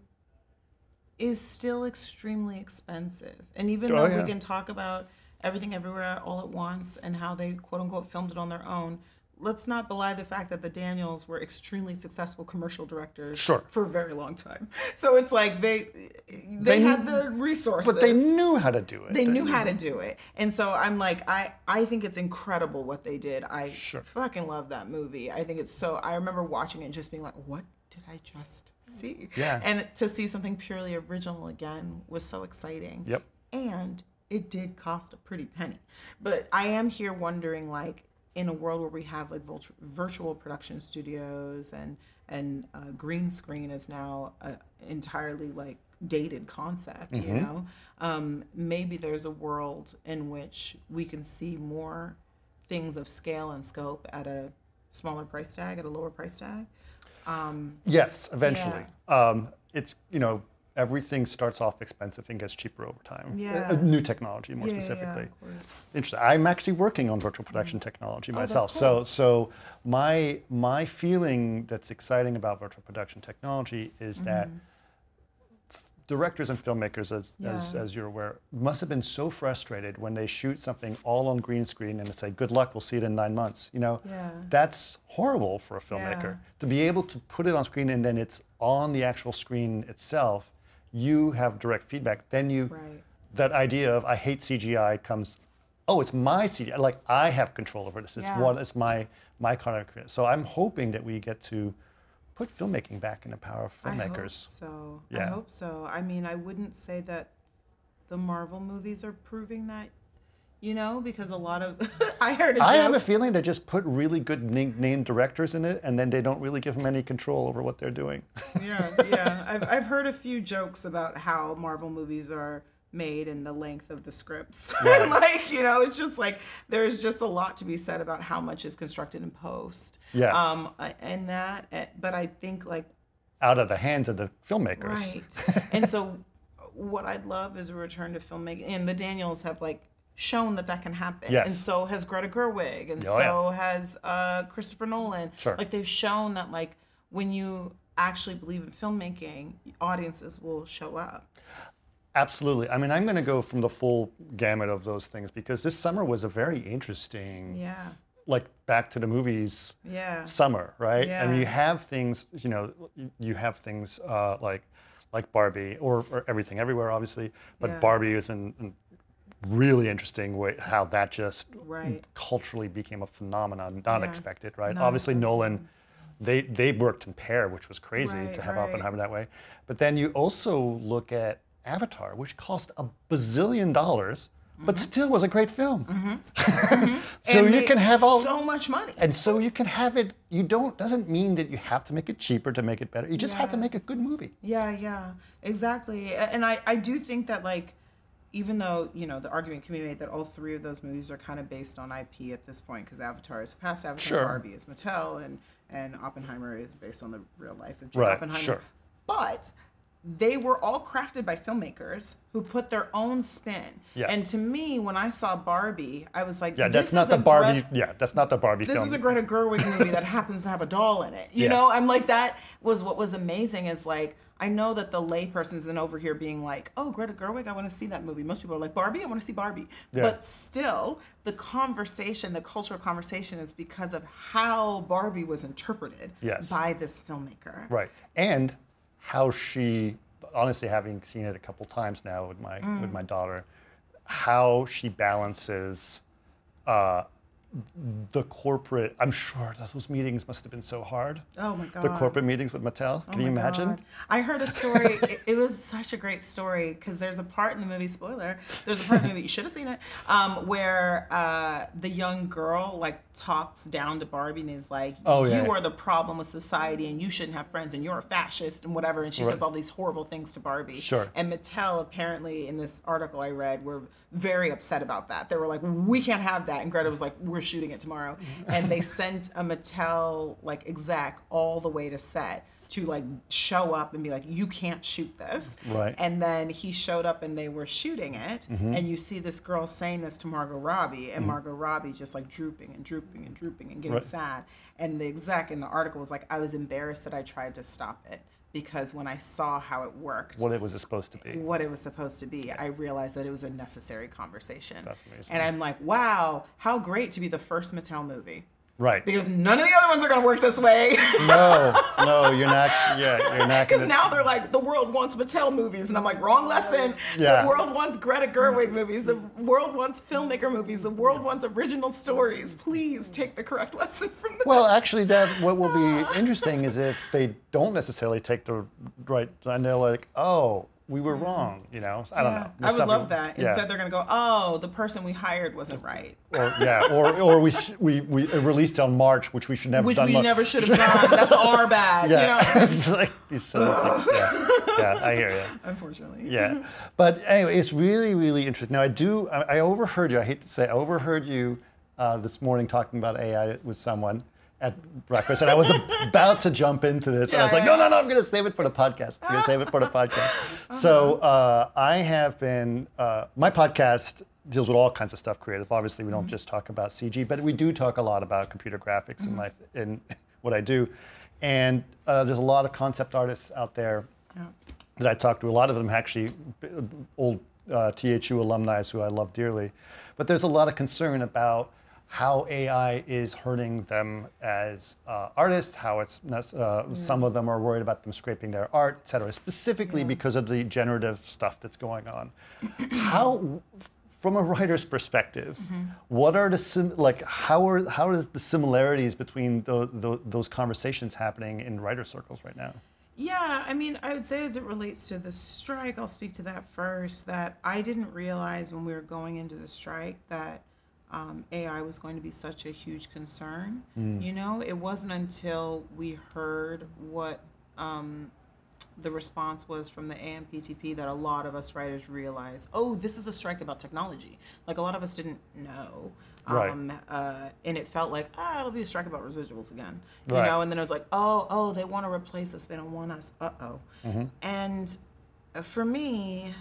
[SPEAKER 3] is still extremely expensive. And even
[SPEAKER 1] Oh,
[SPEAKER 3] though
[SPEAKER 1] yeah.
[SPEAKER 3] we can talk about everything everywhere all at once and how they quote unquote filmed it on their own, let's not belie the fact that the Daniels were extremely successful commercial directors
[SPEAKER 1] Sure.
[SPEAKER 3] for a very long time. So it's like they they,
[SPEAKER 1] They-
[SPEAKER 3] had the resources
[SPEAKER 1] but they knew how to do it
[SPEAKER 3] they knew how to do it and so i'm like i i think it's incredible what they did i
[SPEAKER 1] Sure.
[SPEAKER 3] fucking love that movie i think it's so i remember watching it and just being like what did i just see
[SPEAKER 1] Yeah.
[SPEAKER 3] and to see something purely original again was so exciting
[SPEAKER 1] Yep.
[SPEAKER 3] and it did cost a pretty penny but i am here wondering like in a world where we have like virtual production studios and and uh, green screen is now a entirely like dated concept you know? Um, maybe there's a world in which we can see more things of scale and scope at a smaller price tag at a lower price tag.
[SPEAKER 1] Yes eventually. um, it's you know everything starts off expensive and gets cheaper over time
[SPEAKER 3] Yeah.
[SPEAKER 1] Uh, uh new technology more
[SPEAKER 3] Yeah, yeah, yeah,
[SPEAKER 1] specifically
[SPEAKER 3] course.
[SPEAKER 1] Interesting. I'm actually working on virtual production mm. technology oh, myself. So, so my my feeling that's exciting about virtual production technology is that mm-hmm. directors and filmmakers, as, as
[SPEAKER 3] Yeah.
[SPEAKER 1] as you're aware, must have been so frustrated when they shoot something all on green screen and it's say, "Good luck, we'll see it in nine months." You know,
[SPEAKER 3] Yeah.
[SPEAKER 1] that's horrible for a filmmaker
[SPEAKER 3] Yeah.
[SPEAKER 1] to be able to put it on screen and then it's on the actual screen itself. You have direct feedback. Then you
[SPEAKER 3] Right.
[SPEAKER 1] that idea of I hate CGI comes, oh, it's my CGI. Like I have control over this. It's
[SPEAKER 3] Yeah.
[SPEAKER 1] what it's my my kind of creative. So I'm hoping that we get to put filmmaking back in the power of
[SPEAKER 3] I hope
[SPEAKER 1] filmmakers.
[SPEAKER 3] so. I
[SPEAKER 1] Yeah.
[SPEAKER 3] hope so. I mean, I wouldn't say that the Marvel movies are proving that, you know, because a lot of I heard
[SPEAKER 1] I have a feeling they just put really good name, named directors in it, and then they don't really give them any control over what they're doing.
[SPEAKER 3] yeah, yeah. I've I've heard a few jokes about how Marvel movies are made and the length of the scripts.
[SPEAKER 1] Right.
[SPEAKER 3] like, you know, it's just like there's just a lot to be said about how much is constructed in post.
[SPEAKER 1] Yeah.
[SPEAKER 3] Um, and that, uh, but I think like
[SPEAKER 1] Out of the hands of the filmmakers.
[SPEAKER 3] Right. and so, what I'd love is a return to filmmaking. And the Daniels have like shown that that can happen.
[SPEAKER 1] Yes.
[SPEAKER 3] And so has Greta Gerwig, and
[SPEAKER 1] Oh, yeah.
[SPEAKER 3] so has uh, Christopher Nolan.
[SPEAKER 1] Sure.
[SPEAKER 3] Like they've shown that like when you actually believe in filmmaking, audiences will show up.
[SPEAKER 1] Absolutely. I mean, I'm going to go from the full gamut of those things because this summer was a very interesting,
[SPEAKER 3] Yeah.
[SPEAKER 1] like back to the movies
[SPEAKER 3] Yeah.
[SPEAKER 1] summer, right? I mean, you have things, you know, you have things uh, like like Barbie or, or everything everywhere, obviously, but
[SPEAKER 3] Yeah.
[SPEAKER 1] Barbie is in, in really interesting way how that just
[SPEAKER 3] Right.
[SPEAKER 1] culturally became a phenomenon, not
[SPEAKER 3] Yeah.
[SPEAKER 1] expected, right?
[SPEAKER 3] Not
[SPEAKER 1] obviously, Nolan. They, they worked in pair, which was crazy
[SPEAKER 3] Right,
[SPEAKER 1] to have
[SPEAKER 3] right.
[SPEAKER 1] Oppenheimer that way. But then you also look at Avatar, which cost a bazillion dollars, but still was a great film. so
[SPEAKER 3] Mm-hmm. And
[SPEAKER 1] you can have all
[SPEAKER 3] so much money.
[SPEAKER 1] and so you can have it. You don't doesn't mean that you have to make it cheaper to make it better. You just have to make a good movie.
[SPEAKER 3] Yeah, yeah, exactly. And I, I do think that like, even though you know the argument can be made that all three of those movies are kind of based on IP at this point, because Avatar is past Avatar,
[SPEAKER 1] Sure.
[SPEAKER 3] Barbie is Mattel, and and Oppenheimer is based on the real life of J.
[SPEAKER 1] Right,
[SPEAKER 3] Oppenheimer.
[SPEAKER 1] sure.
[SPEAKER 3] But they were all crafted by filmmakers who put their own spin.
[SPEAKER 1] Yeah.
[SPEAKER 3] And to me, when I saw Barbie, I was like,
[SPEAKER 1] Yeah,
[SPEAKER 3] this
[SPEAKER 1] that's not
[SPEAKER 3] is
[SPEAKER 1] the Barbie.
[SPEAKER 3] Gre-
[SPEAKER 1] yeah, that's not the Barbie
[SPEAKER 3] this
[SPEAKER 1] film.
[SPEAKER 3] is a Greta Gerwig movie that happens to have a doll in it. You
[SPEAKER 1] Yeah.
[SPEAKER 3] know, I'm like that was what was amazing is like I know that the layperson isn't over here being like, oh Greta Gerwig, I want to see that movie. Most people are like Barbie, I want to see Barbie.
[SPEAKER 1] Yeah.
[SPEAKER 3] But still, the conversation, the cultural conversation, is because of how Barbie was interpreted
[SPEAKER 1] Yes.
[SPEAKER 3] by this filmmaker.
[SPEAKER 1] right, and how she, honestly, having seen it a couple times now with my
[SPEAKER 3] Mm.
[SPEAKER 1] with my daughter, how she balances. Uh, the corporate, I'm sure those meetings must have been so hard.
[SPEAKER 3] Oh my god.
[SPEAKER 1] The corporate meetings with Mattel. Can
[SPEAKER 3] Oh
[SPEAKER 1] you imagine?
[SPEAKER 3] God. I heard a story. it, it was such a great story because there's a part in the movie. Spoiler. There's a part in the movie you should have seen it, um, where uh, the young girl like talks down to Barbie and is like,
[SPEAKER 1] Oh, yeah,
[SPEAKER 3] "You
[SPEAKER 1] yeah.
[SPEAKER 3] are the problem with society, and you shouldn't have friends, and you're a fascist, and whatever." And she
[SPEAKER 1] Right.
[SPEAKER 3] says all these horrible things to Barbie.
[SPEAKER 1] Sure.
[SPEAKER 3] And Mattel apparently in this article I read were very upset about that. They were like, "We can't have that," and Greta was like, "We're shooting it tomorrow." and they sent a Mattel like exec all the way to set to like show up and be like, "You can't shoot this."
[SPEAKER 1] Right.
[SPEAKER 3] And then he showed up and they were shooting it, mm-hmm. and you see this girl saying this to Margot Robbie, and mm-hmm. Margot Robbie just like drooping and drooping and drooping and getting
[SPEAKER 1] Right.
[SPEAKER 3] sad. And the exec in the article was like, "I was embarrassed that I tried to stop it." Because when I saw how it worked,
[SPEAKER 1] What it was supposed to be.
[SPEAKER 3] what it was supposed to be, I realized that it was a necessary conversation.
[SPEAKER 1] That's amazing.
[SPEAKER 3] And I'm like, wow, how great to be the first Mattel movie.
[SPEAKER 1] Right.
[SPEAKER 3] Because none of the other ones are going to work this way.
[SPEAKER 1] No, no, you're not. Yeah, you're not.
[SPEAKER 3] Because now they're like, the world wants Mattel movies. And I'm like, wrong lesson.
[SPEAKER 1] Yeah.
[SPEAKER 3] The world wants Greta Gerwig movies. The world wants filmmaker movies. The world wants original stories. Please take the correct lesson from this.
[SPEAKER 1] Well, actually, that what will be interesting is if they don't necessarily take the right, and they're like, "Oh, we were wrong," you know. I don't
[SPEAKER 3] Yeah.
[SPEAKER 1] know.
[SPEAKER 3] I would love that.
[SPEAKER 1] Yeah.
[SPEAKER 3] Instead, they're going to go, oh, the person we hired wasn't right.
[SPEAKER 1] or, yeah, or or we we we released on March, which we should never
[SPEAKER 3] Which
[SPEAKER 1] done.
[SPEAKER 3] Which we
[SPEAKER 1] Mar-
[SPEAKER 3] never should have done. That's our bad.
[SPEAKER 1] Yeah,
[SPEAKER 3] You know?
[SPEAKER 1] it's like these silly things. Yeah. yeah, I hear you.
[SPEAKER 3] Unfortunately.
[SPEAKER 1] Yeah, but anyway, it's really, really interesting. Now, I do. I, I overheard you. I hate to say, I overheard you uh, this morning talking about AI with someone at breakfast, and I was about to jump into this. and I was like, no, no, no, I'm going to save it for the podcast. I'm going to save it for the podcast. So uh, I have been. Uh, my podcast deals with all kinds of stuff creative. Obviously, we don't
[SPEAKER 3] Mm-hmm.
[SPEAKER 1] just talk about CG, but we do talk a lot about computer graphics and life in what I do. And uh, there's a lot of concept artists out there
[SPEAKER 3] Yeah.
[SPEAKER 1] that I talk to. A lot of them actually old uh, THU alumni who I love dearly. But there's a lot of concern about how AI is hurting them as uh, artists, how it's uh, some of them are worried about them scraping their art, et cetera, specifically because of the generative stuff that's going on. how, from a writer's perspective, what are the sim- like? How are how is the similarities between tho- tho- those conversations happening in writer circles right now?
[SPEAKER 3] Yeah, I mean, I would say as it relates to the strike, I'll speak to that first. That I didn't realize when we were going into the strike that um, AI was going to be such a huge concern. You know, it wasn't until we heard what um, the response was from the AMPTP that a lot of us writers realized, oh, this is a strike about technology. Like a lot of us didn't know.
[SPEAKER 1] Right.
[SPEAKER 3] Um, uh, and it felt like, ah, it'll be a strike about residuals again. You
[SPEAKER 1] Right.
[SPEAKER 3] know, and then it was like, oh, oh, they want to replace us. They don't want us. Uh oh. And uh, for me,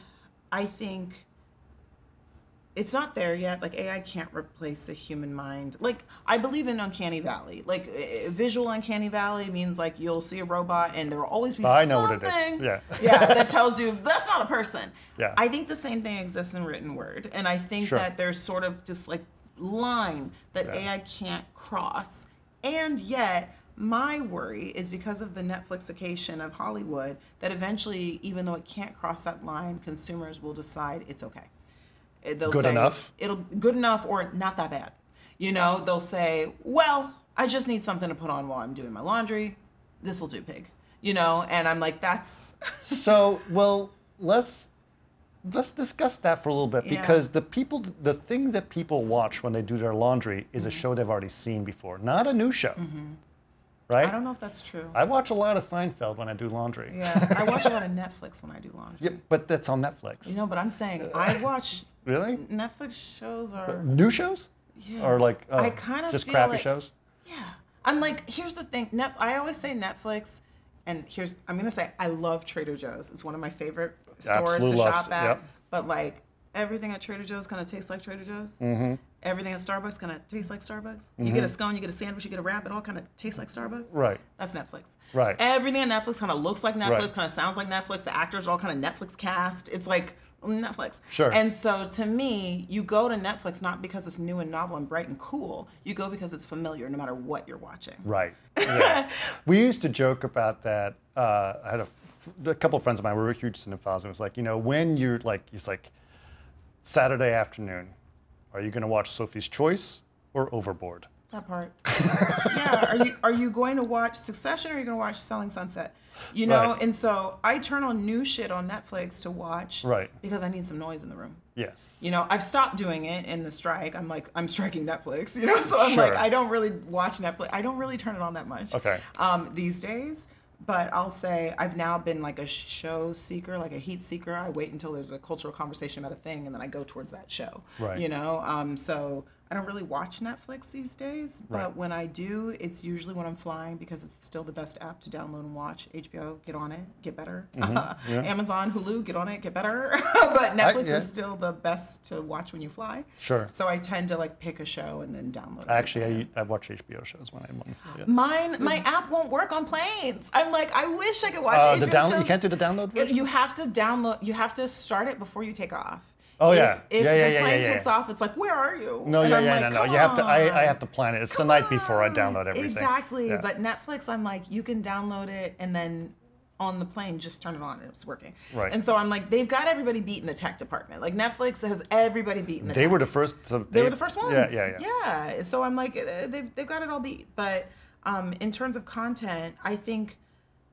[SPEAKER 3] I think it's not there yet. Like AI can't replace a human mind. Like I believe in uncanny valley. Like visual uncanny valley means like you'll see a robot and there will always be
[SPEAKER 1] I know what it is.
[SPEAKER 3] something,
[SPEAKER 1] Yeah.
[SPEAKER 3] yeah, that tells you that's not a person.
[SPEAKER 1] Yeah.
[SPEAKER 3] I think the same thing exists in written word, and I think
[SPEAKER 1] Sure.
[SPEAKER 3] that there's sort of this like line that
[SPEAKER 1] Yeah.
[SPEAKER 3] AI can't cross, and yet. My worry is because of the Netflixication of Hollywood that eventually, even though it can't cross that line, consumers will decide it's okay. Uh, They'll
[SPEAKER 1] Good
[SPEAKER 3] say,
[SPEAKER 1] enough?
[SPEAKER 3] It'll good enough or not that bad. You know, they'll say, "Well, I just need something to put on while I'm doing my laundry. This will do, pig." You know, and I'm like, "That's
[SPEAKER 1] So, well, let's let's discuss that for a little bit
[SPEAKER 3] Yeah.
[SPEAKER 1] because the people, the thing that people watch when they do their laundry is a show they've already seen before, not a new show, right?
[SPEAKER 3] Mm-hmm. I don't know if that's true."
[SPEAKER 1] I watch a lot of Seinfeld when I do laundry.
[SPEAKER 3] yeah, I watch a lot of Netflix when I do laundry.
[SPEAKER 1] Yeah, but that's on Netflix.
[SPEAKER 3] You know, but I'm saying I watch
[SPEAKER 1] Really?
[SPEAKER 3] Netflix shows are
[SPEAKER 1] New shows?
[SPEAKER 3] yeah.
[SPEAKER 1] Or like oh,
[SPEAKER 3] I kind of
[SPEAKER 1] just crappy
[SPEAKER 3] like-
[SPEAKER 1] shows?
[SPEAKER 3] Yeah. I'm like, here's the thing. Net, I always say Netflix, and here's, I'm going to say, I love Trader Joe's. It's one of my favorite stores
[SPEAKER 1] Absolute
[SPEAKER 3] to shop at.
[SPEAKER 1] yep.
[SPEAKER 3] But like, everything at Trader Joe's kind of tastes like Trader Joe's. Mm-hmm. Everything at Starbucks kind of tastes like Starbucks. You get a scone, you get a sandwich, you get a wrap, it all kind of tastes like Starbucks.
[SPEAKER 1] Mm-hmm. Right.
[SPEAKER 3] That's Netflix.
[SPEAKER 1] Right.
[SPEAKER 3] Everything at Netflix kind of looks like Netflix,
[SPEAKER 1] Right.
[SPEAKER 3] kind of sounds like Netflix. The actors are all kind of Netflix cast. It's like Netflix.
[SPEAKER 1] Sure.
[SPEAKER 3] And so to me, you go to Netflix not because it's new and novel and bright and cool. You go because it's familiar no matter what you're watching.
[SPEAKER 1] Right. Yeah. we used to joke about that. Uh, I had a, a couple of friends of mine were huge cinephiles, and it was like, you know, when you're like, it's like Saturday afternoon, are you going to watch Sophie's Choice or Overboard?
[SPEAKER 3] That part. yeah. Are you are you going to watch Succession or are you going to watch Selling Sunset? You know,
[SPEAKER 1] Right.
[SPEAKER 3] and so I turn on new shit on Netflix to watch.
[SPEAKER 1] Right.
[SPEAKER 3] Because I need some noise in the room.
[SPEAKER 1] Yes.
[SPEAKER 3] You know, I've stopped doing it in the strike. I'm like, I'm striking Netflix. You know, so I'm
[SPEAKER 1] Sure.
[SPEAKER 3] like, I don't really watch Netflix. I don't really turn it on that much.
[SPEAKER 1] Okay.
[SPEAKER 3] Um, these days. But I'll say I've now been like a show seeker, like a heat seeker. I wait until there's a cultural conversation about a thing, and then I go towards that show.
[SPEAKER 1] Right.
[SPEAKER 3] You know, um, so I don't really watch Netflix these days. But
[SPEAKER 1] Right.
[SPEAKER 3] when I do, it's usually when I'm flying because it's still the best app to download and watch. HBO, get on it, get better.
[SPEAKER 1] Mm-hmm. yeah.
[SPEAKER 3] Amazon, Hulu, get on it, get better. but Netflix
[SPEAKER 1] yeah.
[SPEAKER 3] is still the best to watch when you fly.
[SPEAKER 1] Sure.
[SPEAKER 3] So I tend to like pick a show and then download it.
[SPEAKER 1] Actually, I, I watch HBO shows when I'm on. Yeah.
[SPEAKER 3] Mine, my app won't work on planes. I'm like, I wish I could watch
[SPEAKER 1] Uh,
[SPEAKER 3] HBO
[SPEAKER 1] the down, you can't do the download version?
[SPEAKER 3] You have to download. You have to start it before you take off.
[SPEAKER 1] Oh,
[SPEAKER 3] If-
[SPEAKER 1] yeah.
[SPEAKER 3] If
[SPEAKER 1] Yeah, yeah,
[SPEAKER 3] the
[SPEAKER 1] yeah,
[SPEAKER 3] plane
[SPEAKER 1] yeah,
[SPEAKER 3] takes off, it's like, where are you?
[SPEAKER 1] No,
[SPEAKER 3] And
[SPEAKER 1] yeah,
[SPEAKER 3] I'm
[SPEAKER 1] yeah,
[SPEAKER 3] like,
[SPEAKER 1] no, no. You have to. I, I have to plan it. It's the
[SPEAKER 3] come
[SPEAKER 1] night before I download everything.
[SPEAKER 3] Exactly.
[SPEAKER 1] Yeah.
[SPEAKER 3] But Netflix, I'm like, you can download it and then on the plane, just turn it on. And it's working.
[SPEAKER 1] Right.
[SPEAKER 3] And so I'm like, they've got everybody beat in the tech department. Like Netflix has everybody beat in the
[SPEAKER 1] They
[SPEAKER 3] tech
[SPEAKER 1] were the first. To,
[SPEAKER 3] they were the first ones.
[SPEAKER 1] Yeah, yeah, yeah.
[SPEAKER 3] Yeah. So I'm like, uh, they've, they've got it all beat. But um, in terms of content, I think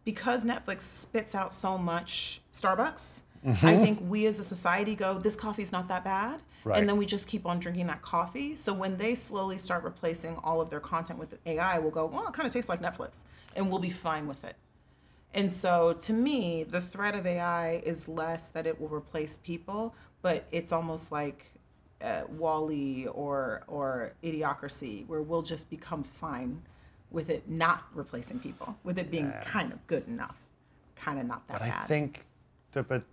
[SPEAKER 3] because Netflix spits out so much Starbucks,
[SPEAKER 1] Mm-hmm.
[SPEAKER 3] I think we as a society go, this coffee's not that bad.
[SPEAKER 1] Right.
[SPEAKER 3] And then we just keep on drinking that coffee. So when they slowly start replacing all of their content with AI, we'll go, well, it kind of tastes like Netflix. And we'll be fine with it. And so to me, the threat of AI is less that it will replace people, but it's almost like uh, WALL-E or or Idiocracy, where we'll just become fine with it not replacing people, with it being kind of good enough, kind of not that
[SPEAKER 1] But I
[SPEAKER 3] bad.
[SPEAKER 1] think, that, but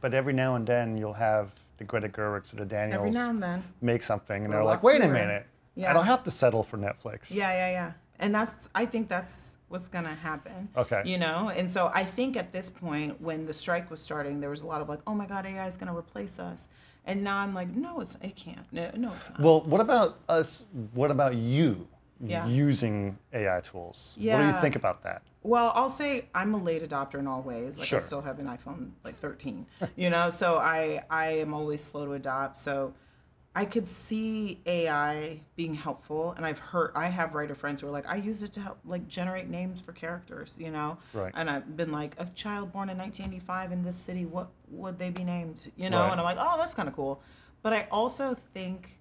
[SPEAKER 1] but every now and then you'll have the Greta Gerwigs or the Daniels
[SPEAKER 3] Every now and then.
[SPEAKER 1] make something, and they're like, wait a minute,
[SPEAKER 3] Yeah.
[SPEAKER 1] I don't have to settle for Netflix.
[SPEAKER 3] Yeah, yeah, yeah. And that's I think that's what's gonna happen.
[SPEAKER 1] Okay.
[SPEAKER 3] You know, and so I think at this point, when the strike was starting, there was a lot of like, oh my God, AI is gonna replace us. And now I'm like, no, it's it can't. No, no it's not.
[SPEAKER 1] Well, what about us? What about you
[SPEAKER 3] Yeah.
[SPEAKER 1] using AI tools? What do you think about that?
[SPEAKER 3] Well, I'll say I'm a late adopter in all ways. Like
[SPEAKER 1] Sure.
[SPEAKER 3] I still have an iPhone like 13, you know. So I I am always slow to adopt. So I could see AI being helpful, and I've heard I have writer friends who are like, I use it to help like generate names for characters, you know.
[SPEAKER 1] Right.
[SPEAKER 3] And I've been like, a child born in 1985 in this city, what would they be named? You know.
[SPEAKER 1] Right.
[SPEAKER 3] And I'm like, oh, that's kind of cool. But I also think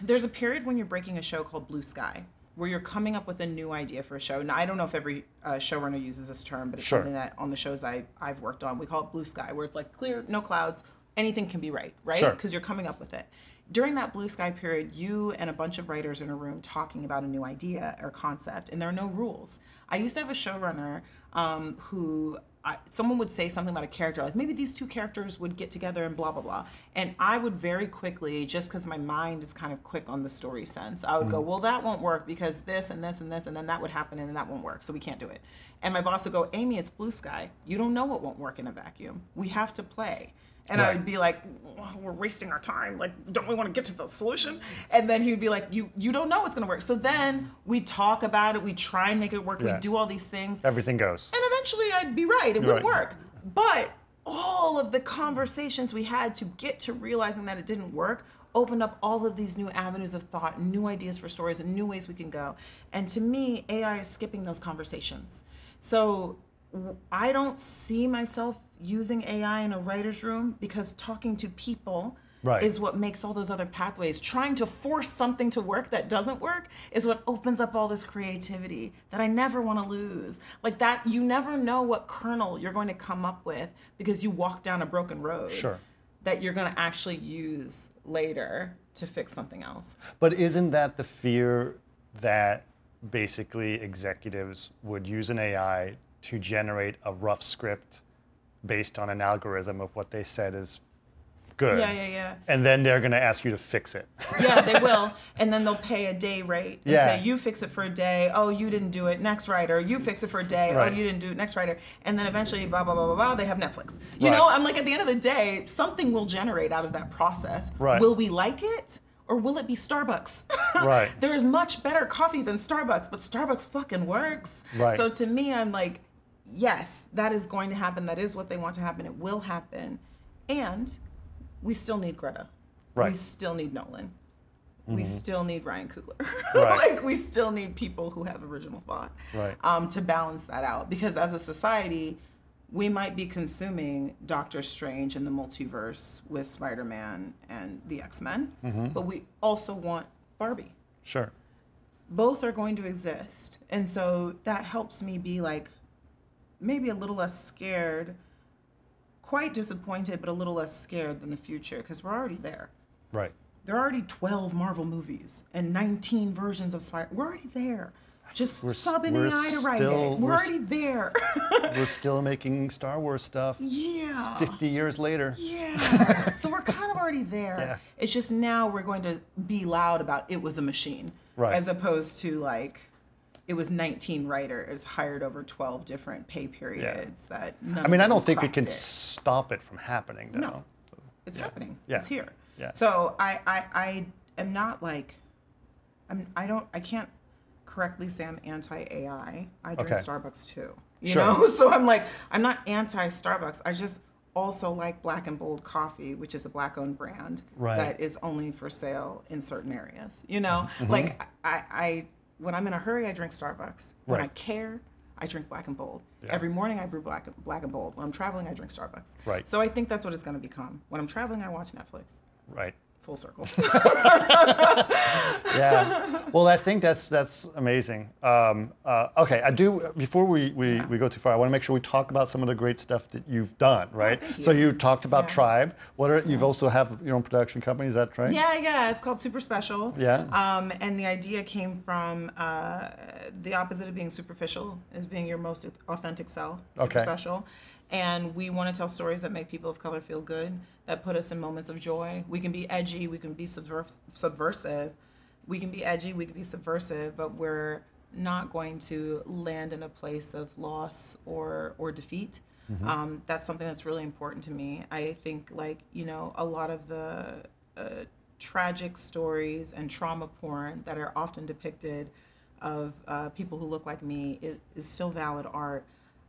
[SPEAKER 3] there's a period when you're breaking a show called Blue Sky. where you're coming up with a new idea for a show. Now, I don't know if every uh, showrunner uses this term, but it's
[SPEAKER 1] Sure.
[SPEAKER 3] something that on the shows I, I've worked on, we call it blue sky, where it's like clear, no clouds, anything can be right, right?
[SPEAKER 1] Sure.
[SPEAKER 3] Because you're coming up with it. During that blue sky period, you and a bunch of writers in a room talking about a new idea or concept, and there are no rules. I used to have a showrunner um, who I, someone would say something about a character, like maybe these two characters would get together and blah blah blah, and I would very quickly, just because my mind is kind of quick on the story sense, I would go, mm. well, that won't work because this and this and this, and then that would happen, and then that won't work, so we can't do it. And my boss would go, Amy, it's blue sky. You don't know what won't work in a vacuum. We have to play. And I would be like, "Oh, we're wasting our time. Like, don't we want to get to the solution? And then he would be like, you you don't know what's gonna work. So then we talk about it. We try and make it work.
[SPEAKER 1] Yeah.
[SPEAKER 3] We do all these things.
[SPEAKER 1] Everything goes.
[SPEAKER 3] And eventually I'd be right. It would
[SPEAKER 1] Right.
[SPEAKER 3] work. But all of the conversations we had to get to realizing that it didn't work opened up all of these new avenues of thought, new ideas for stories, and new ways we can go. And to me, AI is skipping those conversations. So I don't see myself using AI in a writer's room because talking to people
[SPEAKER 1] Right.
[SPEAKER 3] is what makes all those other pathways. Trying to force something to work that doesn't work is what opens up all this creativity that I never want to lose. Like that, you never know what kernel you're going to come up with because you walk down a broken road.
[SPEAKER 1] Sure.
[SPEAKER 3] That you're going to actually use later to fix something else.
[SPEAKER 1] But isn't that the fear that basically executives would use an AI to generate a rough script based on an algorithm of what they said is good?
[SPEAKER 3] Yeah, yeah, yeah.
[SPEAKER 1] And then they're going to ask you to fix it.
[SPEAKER 3] Yeah, they will. And then they'll pay a day rate and
[SPEAKER 1] Yeah.
[SPEAKER 3] say, you fix it for a day. Oh, you didn't do it. Next writer. You fix it for a day.
[SPEAKER 1] Oh, right.
[SPEAKER 3] Oh, you didn't do it. Next writer. And then eventually, blah, blah, blah, blah, blah, they have Netflix. You
[SPEAKER 1] Right.
[SPEAKER 3] know, I'm like, at the end of the day, something will generate out of that process.
[SPEAKER 1] Right.
[SPEAKER 3] Will we like it? Or will it be Starbucks?
[SPEAKER 1] Right.
[SPEAKER 3] there is much better coffee than Starbucks, but Starbucks fucking works.
[SPEAKER 1] Right.
[SPEAKER 3] So to me, I'm like, yes, that is going to happen. That is what they want to happen. It will happen. And we still need Greta.
[SPEAKER 1] Right.
[SPEAKER 3] We still need Nolan. We still need Ryan Coogler.
[SPEAKER 1] Right.
[SPEAKER 3] like we still need people who have original thought.
[SPEAKER 1] Right.
[SPEAKER 3] Um, to balance that out. Because as a society, we might be consuming Doctor Strange and the multiverse with Spider-Man and the X-Men,
[SPEAKER 1] Mm-hmm.
[SPEAKER 3] but we also want Barbie
[SPEAKER 1] Sure.
[SPEAKER 3] both are going to exist. And so that helps me be like maybe a little less scared, quite disappointed, but a little less scared than the future because we're already there.
[SPEAKER 1] Right.
[SPEAKER 3] There are already 12 Marvel movies and 19 versions of Spider. We're already there. Just
[SPEAKER 1] We're s-
[SPEAKER 3] sub an
[SPEAKER 1] we're
[SPEAKER 3] AI to write
[SPEAKER 1] still-
[SPEAKER 3] it. We're,
[SPEAKER 1] we're
[SPEAKER 3] already there.
[SPEAKER 1] We're still making Star Wars stuff
[SPEAKER 3] yeah.
[SPEAKER 1] 50 years later.
[SPEAKER 3] Yeah. so we're kind of already there.
[SPEAKER 1] Yeah.
[SPEAKER 3] It's just now we're going to be loud about it was a machine.
[SPEAKER 1] Right.
[SPEAKER 3] As opposed to like it was 19 writers hired over 12 different pay periods that none
[SPEAKER 1] I mean, I don't think we can
[SPEAKER 3] it.
[SPEAKER 1] stop it from happening, though.
[SPEAKER 3] No. It's happening.
[SPEAKER 1] Yeah.
[SPEAKER 3] It's here.
[SPEAKER 1] Yeah.
[SPEAKER 3] So I, I I am not like I'm I don't I can't correctly say I'm anti AI. I drink
[SPEAKER 1] Okay.
[SPEAKER 3] Starbucks too. You
[SPEAKER 1] Sure.
[SPEAKER 3] know? So I'm like I'm not anti Starbucks. I just also like Black and Bold Coffee, which is a black owned brand
[SPEAKER 1] Right.
[SPEAKER 3] that is only for sale in certain areas. You know?
[SPEAKER 1] Mm-hmm.
[SPEAKER 3] Like I, I when I'm in a hurry I drink Starbucks. When I care I drink black and bold.
[SPEAKER 1] Yeah.
[SPEAKER 3] Every morning I brew black, black and bold. When I'm traveling, I drink Starbucks.
[SPEAKER 1] Right.
[SPEAKER 3] So I think that's what it's going to become. When I'm traveling, I watch Netflix.
[SPEAKER 1] Right.
[SPEAKER 3] Full circle.
[SPEAKER 1] yeah. Well, I think that's that's amazing. Um, uh, okay, I do. Before we, we, we go too far, I want to make sure we talk about some of the great stuff that you've done. Right.
[SPEAKER 3] thank
[SPEAKER 1] So
[SPEAKER 3] you.
[SPEAKER 1] you talked about
[SPEAKER 3] Yeah.
[SPEAKER 1] Tribe. What are you've also have your own production company? Is that right?
[SPEAKER 3] yeah, yeah. It's called Super Special.
[SPEAKER 1] Yeah.
[SPEAKER 3] Um, and the idea came from uh, the opposite of being superficial is being your most authentic self. Super
[SPEAKER 1] Okay.
[SPEAKER 3] special. And we want to tell stories that make people of color feel good, that put us in moments of joy. We can be edgy, we can be subvers- subversive, we can be edgy, we can be subversive, but we're not going to land in a place of loss or or defeat. Um, that's something that's really important to me. I think like you know a lot of the uh, tragic stories and trauma porn that are often depicted of uh, people who look like me is, is still valid art.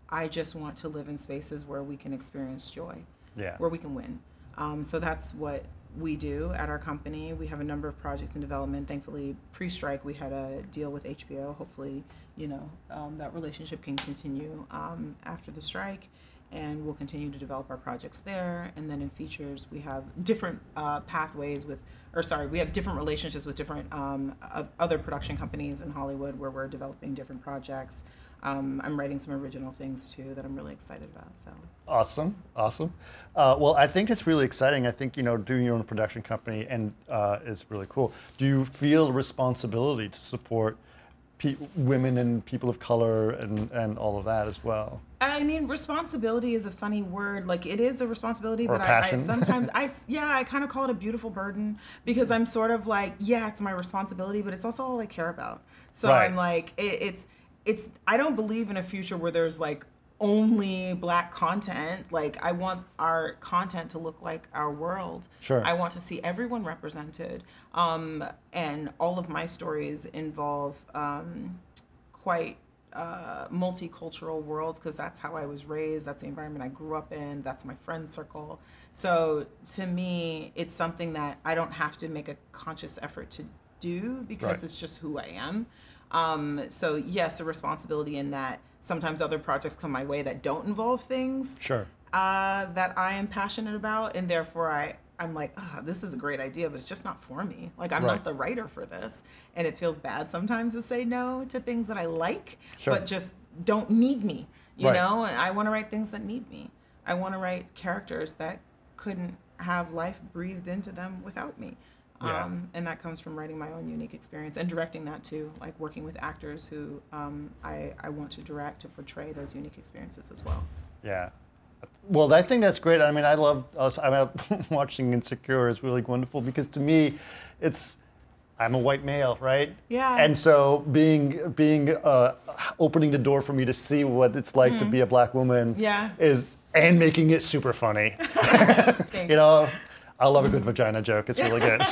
[SPEAKER 3] I just want to live in spaces where we can experience joy
[SPEAKER 1] Yeah.
[SPEAKER 3] where we can win. Um, so that's what we do at our company. We have a number of projects in development. Thankfully, pre-strike, we had a deal with HBO. Hopefully, you know um, that relationship can continue um, after the strike. and we'll continue to develop our projects there. And then in features, we have different uh, pathways with, or sorry, we have different relationships with different um, other production companies in Hollywood where we're developing different projects. Um, I'm writing some original things too that I'm really excited about. So
[SPEAKER 1] awesome, awesome. Uh, well, I think it's really exciting. I think you know doing your own production company and uh, is really cool. Do you feel responsibility to support? Pe- women and people of color and, and all of that as well.
[SPEAKER 3] I mean, responsibility is a funny word. Like it is a responsibility,
[SPEAKER 1] or
[SPEAKER 3] but
[SPEAKER 1] I, I,
[SPEAKER 3] sometimes I yeah I kind of call it a beautiful burden because I'm sort of like yeah it's my responsibility, but it's also all I care about. So right. I'm like it, it's it's I don't believe in a future where there's like only black content. Like I want our content to look like our world.
[SPEAKER 1] Sure.
[SPEAKER 3] I want to see everyone represented. Um, and all of my stories involve um, quite uh, multicultural worlds because that's how I was raised. That's the environment I grew up in. That's my friend circle. So to me, it's something that I don't have to make a conscious effort to do because right. it's just who I am. Um, so yes, a responsibility in that sometimes other projects come my way that don't involve things
[SPEAKER 1] sure
[SPEAKER 3] uh, that I am passionate about, and therefore I I'm like, oh, this is a great idea, but it's just not for me. Like I'm right. not the writer for this, and it feels bad sometimes to say no to things that I like, sure. but just don't need me. You right. know, and I want to write things that need me. I want to write characters that couldn't have life breathed into them without me. Yeah. Um, and that comes from writing my own unique experience and directing that too, like working with actors who um, I, I want to direct to portray those unique experiences as well.
[SPEAKER 1] Yeah. Well, I think that's great. I mean, I love us. I mean, watching Insecure is really wonderful because to me, it's I'm a white male, right?
[SPEAKER 3] Yeah.
[SPEAKER 1] And so being being uh, opening the door for me to see what it's like mm-hmm. to be a black woman
[SPEAKER 3] yeah.
[SPEAKER 1] is and making it super funny. you know, I love a good vagina joke. It's really good.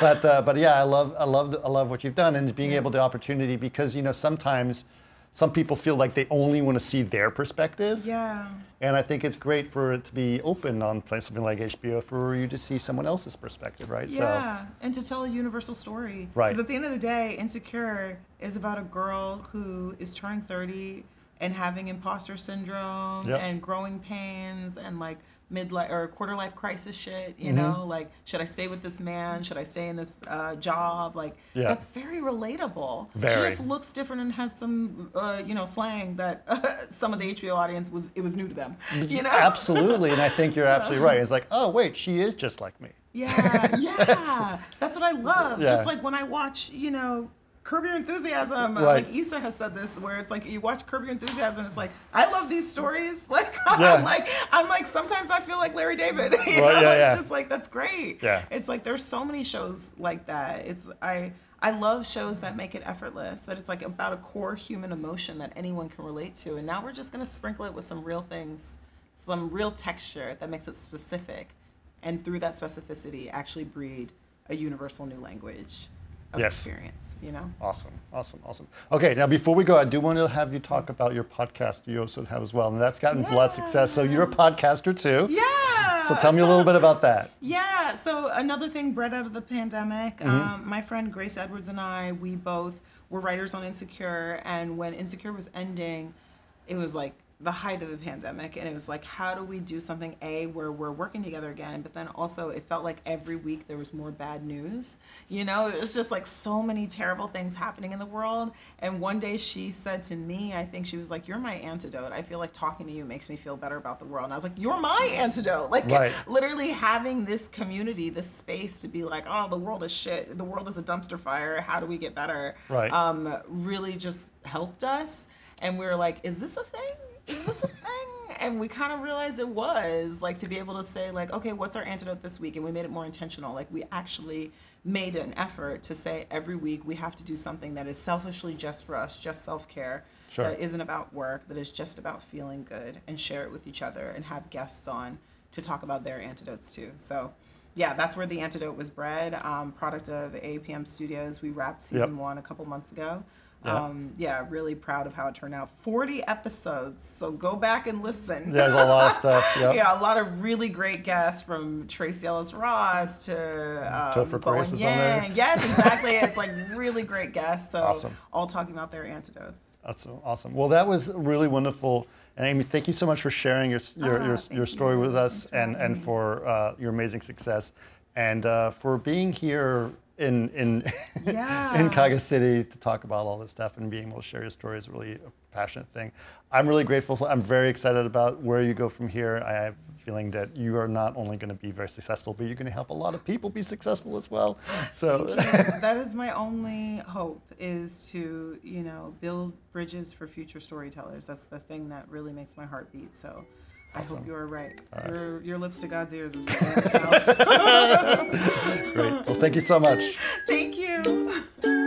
[SPEAKER 1] but uh, but yeah, I love I love I love what you've done and being able to opportunity because you know sometimes some people feel like they only want to see their perspective.
[SPEAKER 3] Yeah.
[SPEAKER 1] And I think it's great for it to be open on something like HBO for you to see someone else's perspective, right?
[SPEAKER 3] Yeah, so, and to tell a universal story.
[SPEAKER 1] Right.
[SPEAKER 3] Because at the end of the day, Insecure is about a girl who is turning 30 and having imposter syndrome yep. and growing pains and like midlife or quarter life crisis shit. You mm-hmm. know, like should I stay with this man? Should I stay in this uh, job? Like yeah. that's very relatable.
[SPEAKER 1] Very.
[SPEAKER 3] She just looks different and has some uh, you know slang that uh, some of the HBO audience was it was new to them. You know,
[SPEAKER 1] absolutely. And I think you're absolutely right. It's like, oh wait, she is just like me.
[SPEAKER 3] Yeah, yeah. that's what I love. Yeah. Just like when I watch, you know, Curb Your Enthusiasm. Uh, right. Like Issa has said this, where it's like you watch Curb Your Enthusiasm, and it's like I love these stories. Like yeah. I'm like I'm like sometimes I feel like Larry David. You know? Yeah, yeah. It's just like that's great.
[SPEAKER 1] Yeah.
[SPEAKER 3] It's like there's so many shows like that. It's I I love shows that make it effortless. That it's like about a core human emotion that anyone can relate to. And now we're just gonna sprinkle it with some real things, some real texture that makes it specific, and through that specificity, actually breed a universal new language of yes. experience, you know?
[SPEAKER 1] Awesome, awesome, awesome. Okay, now before we go, I do want to have you talk about your podcast you also have as well, and that's gotten yeah. a lot of success. So you're a podcaster too.
[SPEAKER 3] Yeah.
[SPEAKER 1] So tell me a little bit about that.
[SPEAKER 3] Yeah, so another thing bred out of the pandemic, mm-hmm. um, my friend Grace Edwards and I, we both were writers on Insecure, and when Insecure was ending, it was like the height of the pandemic and it was like how do we do something a where we're working together again but then also it felt like every week there was more bad news. You know it was just like so many terrible things happening in the world and one day she said to me i think she was like you're my antidote. I feel like talking to you makes me feel better about the world. And i was like you're my antidote. Like right. literally having this community this space to be like oh the world is shit. The world is a dumpster fire. How do we get better?
[SPEAKER 1] Right.
[SPEAKER 3] Um really just helped us and we were like is this a thing is this a thing? And we kind of realized it was like to be able to say like, okay, what's our antidote this week? And we made it more intentional. Like we actually made an effort to say every week we have to do something that is selfishly just for us, just self care. Sure. That isn't about work, that is just about feeling good and share it with each other and have guests on to talk about their antidotes too. So yeah, that's where the antidote was bred. Um, product of APM Studios. We wrapped season yep. one a couple months ago.
[SPEAKER 1] Yeah.
[SPEAKER 3] Um, yeah, really proud of how it turned out. 40 episodes, so go back and listen.
[SPEAKER 1] There's a lot of stuff. Yep.
[SPEAKER 3] Yeah, a lot of really great guests from Tracee Ellis Ross to um,
[SPEAKER 1] Topher Grace
[SPEAKER 3] Bowen
[SPEAKER 1] was on there.
[SPEAKER 3] Yang. Yes, exactly. it's like really great guests. So
[SPEAKER 1] Awesome.
[SPEAKER 3] all talking about their antidotes.
[SPEAKER 1] That's awesome. Well, that was really wonderful. And Amy, thank you so much for sharing your your,
[SPEAKER 3] Ah,
[SPEAKER 1] your, your story
[SPEAKER 3] you.
[SPEAKER 1] with us
[SPEAKER 3] Thanks
[SPEAKER 1] and, and for uh, your amazing success and uh, for being here in in
[SPEAKER 3] Yeah.
[SPEAKER 1] in Kaga City to talk about all this stuff and being able to share your story is really a passionate thing. I'm really grateful. So I'm very excited about where you go from here. I have a feeling that you are not only going to be very successful, but you're going to help a lot of people be successful as well. So
[SPEAKER 3] that is my only hope is to you know build bridges for future storytellers that's the thing that really makes my heart beat so Awesome. I hope you are right. Awesome. Your, your lips to God's ears is what
[SPEAKER 1] Great. Well, thank you so much.
[SPEAKER 3] Thank you.